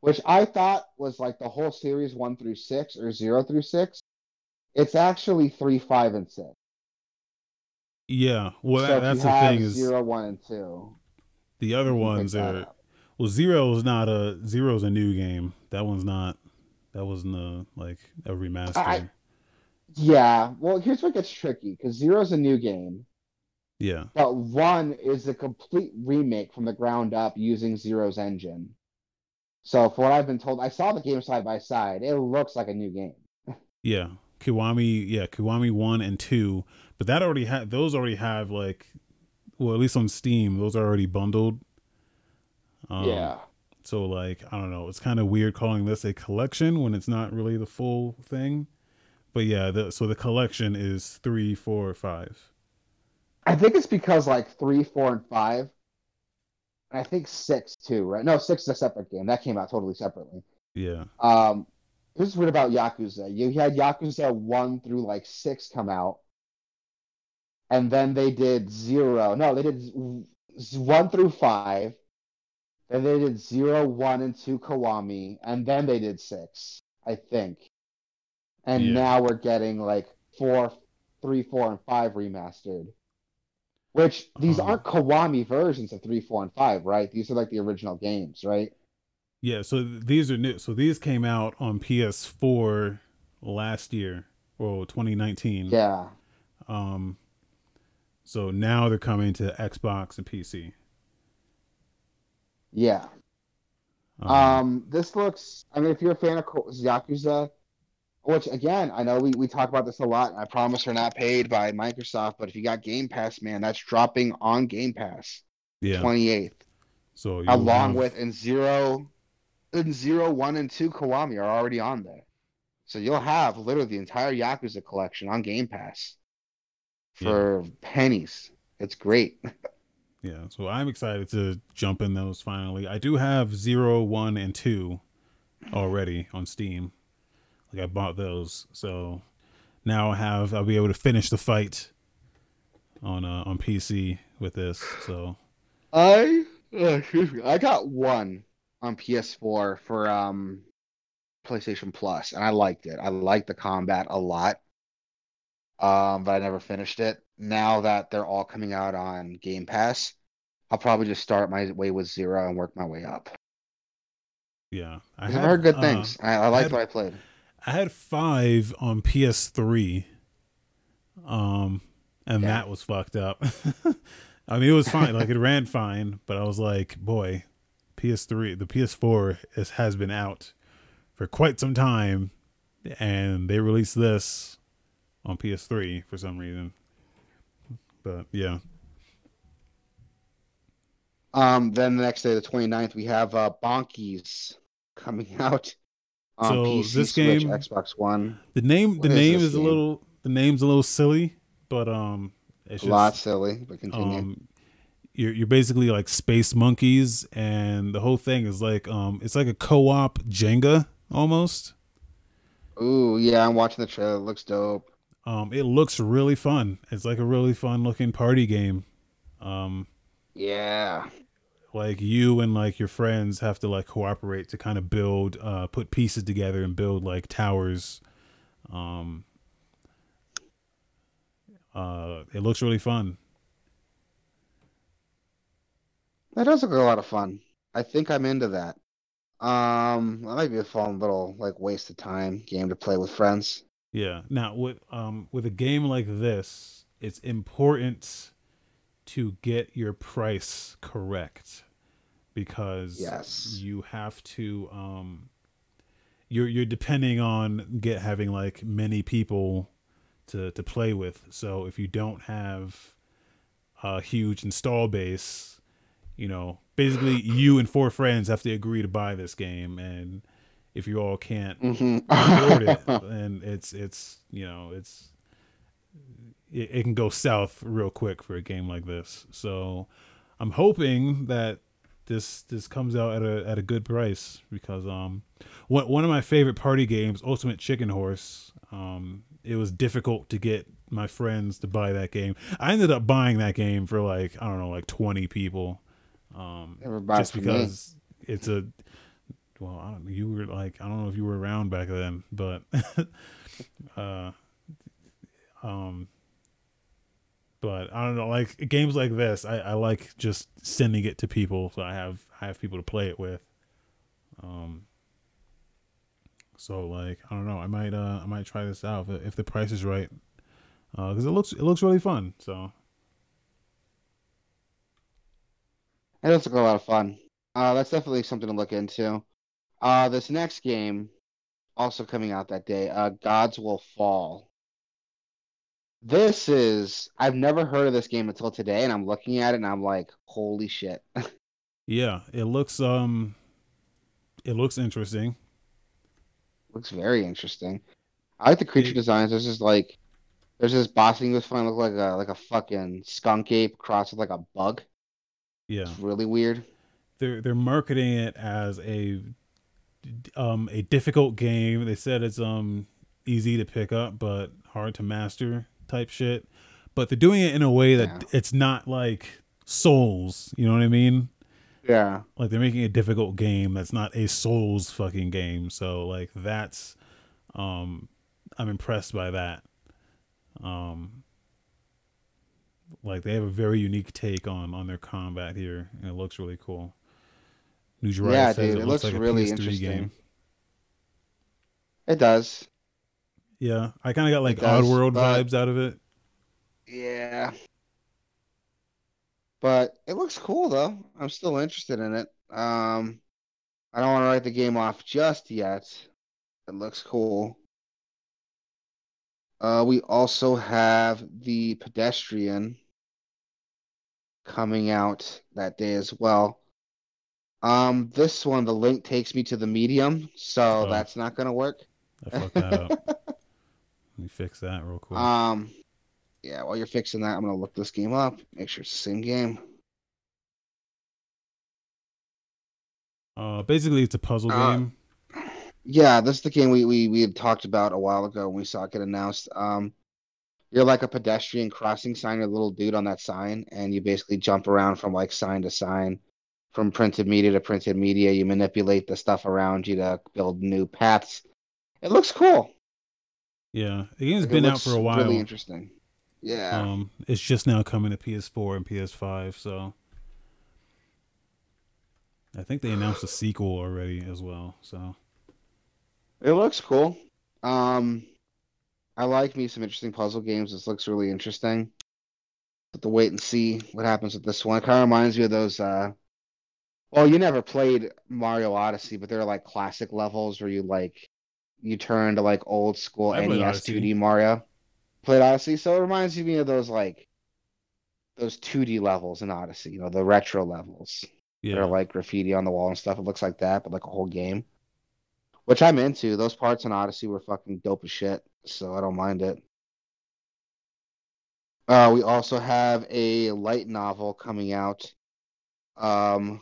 which I thought was like the whole series one through six or zero through six. It's actually three, five, and six. Yeah, well, so that's the thing is zero, one, and two. the other you can pick ones are well, zero is not a zero's a new game. That one's not. That wasn't a like a remaster. I- Yeah, well, here's what gets tricky because zero's a new game, yeah, but one is a complete remake from the ground up using zero's engine. So, for what I've been told, I saw the game side by side. It looks like a new game. yeah. Kiwami, yeah, Kiwami one and two, but that already had those already have like, well, at least on Steam, those are already bundled. Um, yeah. So like I don't know, it's kind of weird calling this a collection when it's not really the full thing. But yeah, the, so the collection is three, four, five. I think it's because like three, four, and five. And I think six too, right? No, six is a separate game. That came out totally separately. Yeah, Um, here's weird about Yakuza. You had Yakuza one through like six come out, and then they did zero. No, they did one through five. Then they did zero, one, and two Kiwami, and then they did six, I think. And Yeah. now we're getting like four, three, four, and five remastered. Which these Um, aren't Kiwami versions of three, four, and five, right? These are like the original games, right? yeah. So these are new. So these came out on PS4 last year, or 2019. Yeah. Um. So now they're coming to Xbox and PC. Yeah. Um, this looks. I mean, if you're a fan of Yakuza, which again, I know we, we talk about this a lot. And I promise we're not paid by Microsoft, but if you got Game Pass, man, that's dropping on Game Pass, yeah. twenty eighth, So along have- with and zero, and zero, one, and two Kiwami are already on there. So you'll have literally the entire Yakuza collection on Game Pass for pennies. It's great. Yeah, so I'm excited to jump in those finally. I do have zero, one, and two already on Steam. Like I bought those, so now I have I'll be able to finish the fight on uh, on PC with this. So I uh. I got one on PS4 for um PlayStation Plus, and I liked it. I liked the combat a lot. Um, but I never finished it. Now that they're all coming out on Game Pass, I'll probably just start my way with zero and work my way up. yeah, I had, heard good uh, things. I, I liked had- what I played. I had five on PS3, um, and Yeah. that was fucked up. I mean, it was fine. like it ran fine, but I was like, boy, PS3, the PS4 is, has been out for quite some time, and they released this on PS3 for some reason. But yeah, Um, then the next day, the 29th, we have uh Bonkies coming out on So, PC, this Switch, game- Xbox One. the name the What name is a little the name's a little silly, but um, it's A just lot silly, but continue. um you're you're basically like space monkeys and the whole thing is like um it's like a co-op Jenga almost. Ooh, yeah, I'm watching the trailer. It looks dope. Um it looks really fun. It's like a really fun looking party game. Um Yeah. like you and like your friends have to like cooperate to kind of build uh put pieces together and build like towers. Um uh it looks really fun. That does look like a lot of fun. I think I'm into that. Um, that might be a fun little like waste of time game to play with friends. Yeah. Now with um with a game like this, it's important to get your price correct because Yes. you have to um you're you're depending on get having like many people to to play with. So if you don't have a huge install base, you know, basically you and four friends have to agree to buy this game and if you all can't hmm afford it and it's it's you know it's it, it can go south real quick for a game like this. So i'm hoping that this this comes out at a at a good price because um one, one of my favorite party games ultimate chicken horse um it was difficult to get my friends to buy that game. I ended up buying that game for like i don't know like 20 people um just for me. because it's a well I don't, you were like i don't know if you were around back then but uh Um, but I don't know, like games like this, I, I like just sending it to people so I have I have people to play it with. Um, so like I don't know, I might uh I might try this out if, if the price is right, Uh, because uh, it looks it looks really fun. So it looks like a lot of fun. Uh, that's definitely something to look into. Uh, this next game, also coming out that day, uh, Gods Will Fall. This is I've never heard of this game until today, and I'm looking at it and I'm like, holy shit. yeah, it looks um, it looks interesting. Looks very interesting. I like the creature it, designs. There's just like there's this boss thing that's fun, look like a like a fucking skunk ape crossed with like a bug. Yeah, it's really weird. They're they're marketing it as a um a difficult game. They said it's um easy to pick up but hard to master type shit. But they're doing it in a way that yeah. it's not like Souls. You know what I mean? Yeah. Like they're making a difficult game that's not a Souls fucking game. So like that's um I'm impressed by that. Um like they have a very unique take on on their combat here and it looks really cool. New yeah, says dude, it, it looks, looks like really interesting. Game. It does. Yeah, I kind of got like Oddworld vibes out of it. Yeah. But it looks cool though. I'm still interested in it. Um, I don't want to write the game off just yet. It looks cool. Uh, we also have the pedestrian coming out that day as well. Um, this one, the link takes me to the medium, so oh. that's not gonna work. I fucked that up. Let me fix that real quick. Um, yeah, while you're fixing that, I'm gonna look this game up. Make sure it's the same game. Uh, basically, it's a puzzle uh, game. Yeah, this is the game we, we we had talked about a while ago when we saw it get announced. Um, you're like a pedestrian crossing sign, a little dude on that sign, and you basically jump around from like sign to sign, from printed media to printed media. You manipulate the stuff around you to build new paths. It looks cool. Yeah, the game's like been out for a while. Really interesting. Yeah. Um, it's just now coming to PS4 and PS5, so I think they announced a sequel already as well. So it looks cool. Um, I like me some interesting puzzle games. This looks really interesting. But to wait and see what happens with this one. It kind of reminds me of those. Uh, well, you never played Mario Odyssey, but they're like classic levels where you like you turn to like old school NES 2D Mario played Odyssey, so it reminds me of those like those 2D levels in Odyssey, you know, the retro levels. Yeah. They're like graffiti on the wall and stuff. It looks like that, but like a whole game. Which I'm into. Those parts in Odyssey were fucking dope as shit, so I don't mind it. Uh, we also have a light novel coming out. Um,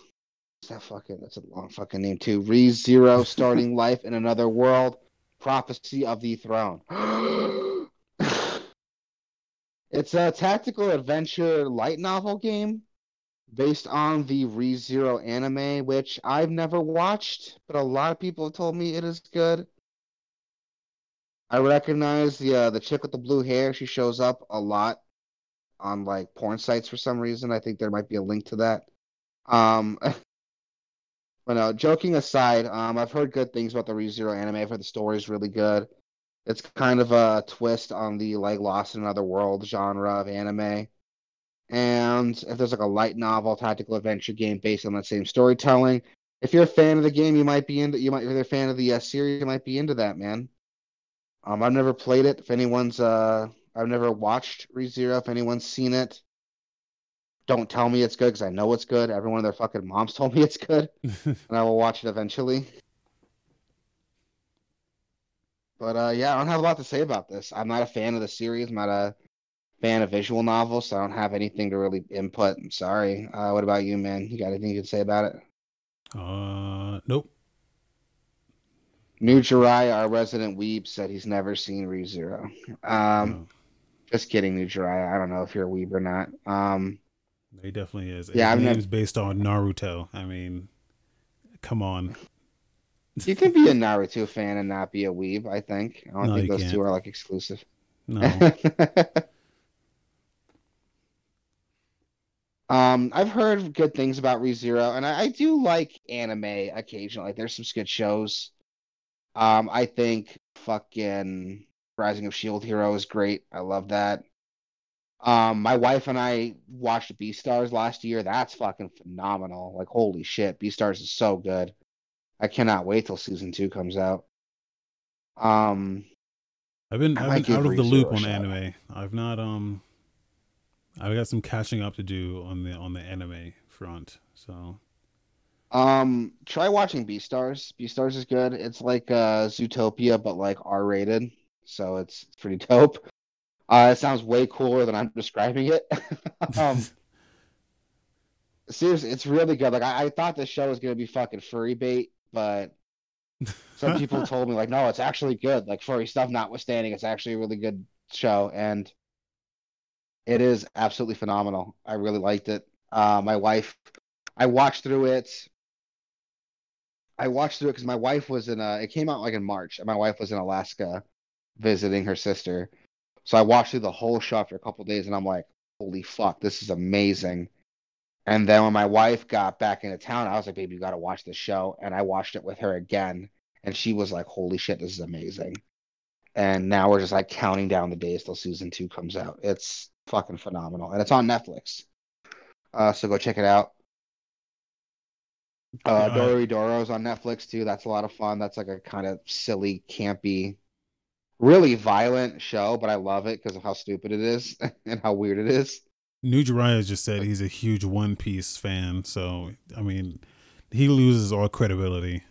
that fucking? That's a long fucking name too. Re Zero, starting life in another world. Prophecy of the Throne. It's a tactical adventure light novel game based on the Re Zero anime, which I've never watched, but a lot of people have told me it is good. I recognize the uh, the chick with the blue hair. She shows up a lot on like porn sites for some reason. I think there might be a link to that. Um, but no, joking aside, um, I've heard good things about the ReZero anime. I've heard the story is really good. It's kind of a twist on the like Lost in Another World genre of anime. And if there's like a light novel tactical adventure game based on that same storytelling, if you're a fan of the game, you might be into you might if you're a fan of the uh, series, you might be into that, man. Um, I've never played it. If anyone's uh, I've never watched ReZero. If anyone's seen it, don't tell me it's good because I know it's good. Every one of their fucking moms told me it's good, and I will watch it eventually. But uh, yeah, I don't have a lot to say about this. I'm not a fan of the series. I'm not a fan of visual novels, so I don't have anything to really input. I'm sorry. Uh, what about you, man? You got anything you can say about it? Uh, nope. New Jirai, our resident weeb, said he's never seen ReZero. Um, oh. just kidding, New Jirai. I don't know if you're a weeb or not. Um, he definitely is. His yeah, name's never... based on Naruto. I mean, come on. You can be a Naruto fan and not be a weeb. I think. I don't no, think those can't. two are like exclusive. No. um, I've heard good things about ReZero, and I, I do like anime occasionally. There's some good shows. Um, I think fucking Rising of Shield Hero is great. I love that. Um, my wife and I watched Beastars last year. That's fucking phenomenal. Like, holy shit, Beastars is so good. I cannot wait till season two comes out. Um, I've been I I've been out of the loop on anime. I've not um I've got some catching up to do on the on the anime front. So um, try watching Beastars. Beastars is good. It's like uh Zootopia, but like R rated, so it's pretty dope. Uh, it sounds way cooler than I'm describing it. um, seriously, it's really good. Like I, I thought this show was gonna be fucking furry bait, but some people told me like, no, it's actually good. Like furry stuff notwithstanding, it's actually a really good show, and it is absolutely phenomenal. I really liked it. Uh, my wife, I watched through it. I watched through it because my wife was in a. It came out like in March, and my wife was in Alaska visiting her sister. So I watched through the whole show after a couple days, and I'm like, holy fuck, this is amazing. And then when my wife got back into town, I was like, baby, you got to watch this show. And I watched it with her again. And she was like, holy shit, this is amazing. And now we're just like counting down the days till season two comes out. It's fucking phenomenal. And it's on Netflix. Uh, so go check it out. Uh. Doro Doro's on Netflix too. That's a lot of fun. That's like a kind of silly, campy, really violent show, but I love it because of how stupid it is and how weird it is. New Jiraiya just said he's a huge One Piece fan, so I mean he loses all credibility.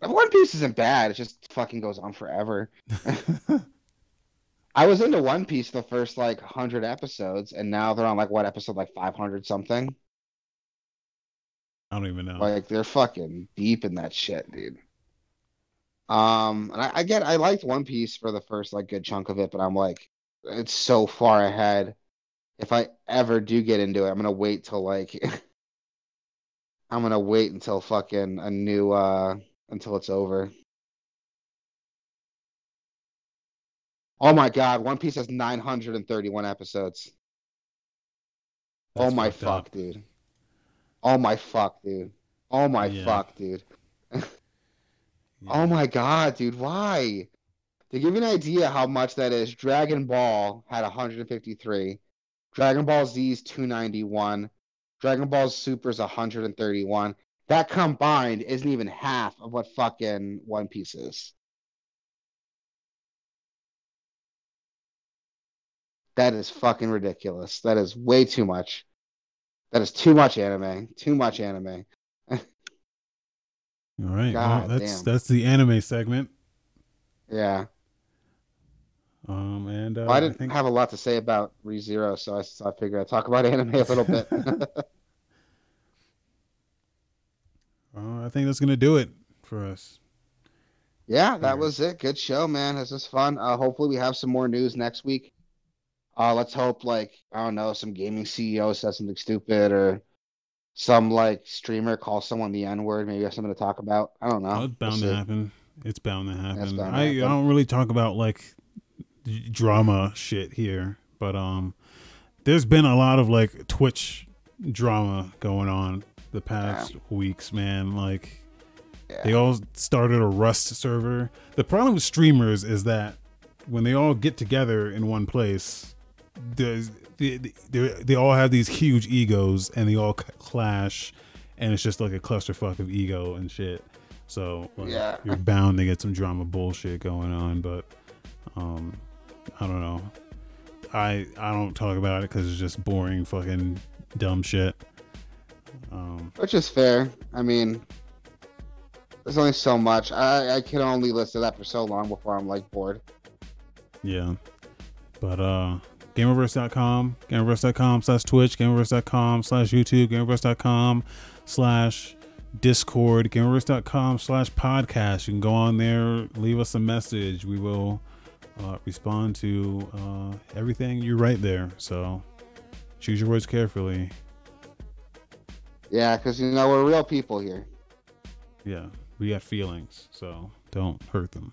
One Piece isn't bad. It just fucking goes on forever. I was into One Piece the first like hundred episodes, and now they're on like what episode like five hundred something. I don't even know. Like they're fucking deep in that shit, dude. Um, and I, I get I liked One Piece for the first like good chunk of it, but I'm like, it's so far ahead. If I ever do get into it, I'm gonna wait till like I'm gonna wait until fucking a new uh until it's over. Oh my God, One Piece has 931 episodes. oh my fucked up. fuck, dude. Oh my fuck, dude. Oh my Yeah. fuck, dude. Oh yeah. Oh my god, dude, why? To give you an idea how much that is, Dragon Ball had 153, Dragon Ball Z's 291, Dragon Ball Super's 131. That combined isn't even half of what fucking One Piece is. That is fucking ridiculous. That is way too much. That is too much anime. Too much anime. All right. God well, that's damn. that's the anime segment. Yeah. Um, and uh, Well, I didn't think have a lot to say about ReZero, so I, so I figured I'd talk about anime a little bit. uh, I think that's gonna do it for us. yeah, that Alright. was it. Good show, man. This was fun. Uh, hopefully, we have some more news next week. Uh, let's hope, like, I don't know, some gaming CEO says something stupid or some, like, streamer calls someone the N word. Maybe have something to talk about. I don't know. Oh, it's bound We'll to happen. It's bound to happen. bound to I, happen. I don't really talk about like drama shit here, but um, there's been a lot of like Twitch drama going on the past weeks, man. Like they all started a Rust server. The problem with streamers is that when they all get together in one place, there's they, they, they all have these huge egos and they all clash, and it's just like a clusterfuck of ego and shit. So like, Yeah. you're bound to get some drama bullshit going on, but um, I don't know. I I don't talk about it because it's just boring fucking dumb shit. Um, Which is fair. I mean, there's only so much. I, I can only listen to that for so long before I'm, like, bored. Yeah. But uh Gamerverse.com, Gamerverse.com slash Twitch, Gamerverse.com slash YouTube, Gamerverse.com slash Discord, Gamerverse.com slash podcast. You can go on there, leave us a message. We will uh, respond to uh, everything you write there. So choose your words carefully. Yeah, because, you know, we're real people here. Yeah. We got feelings, so don't hurt them.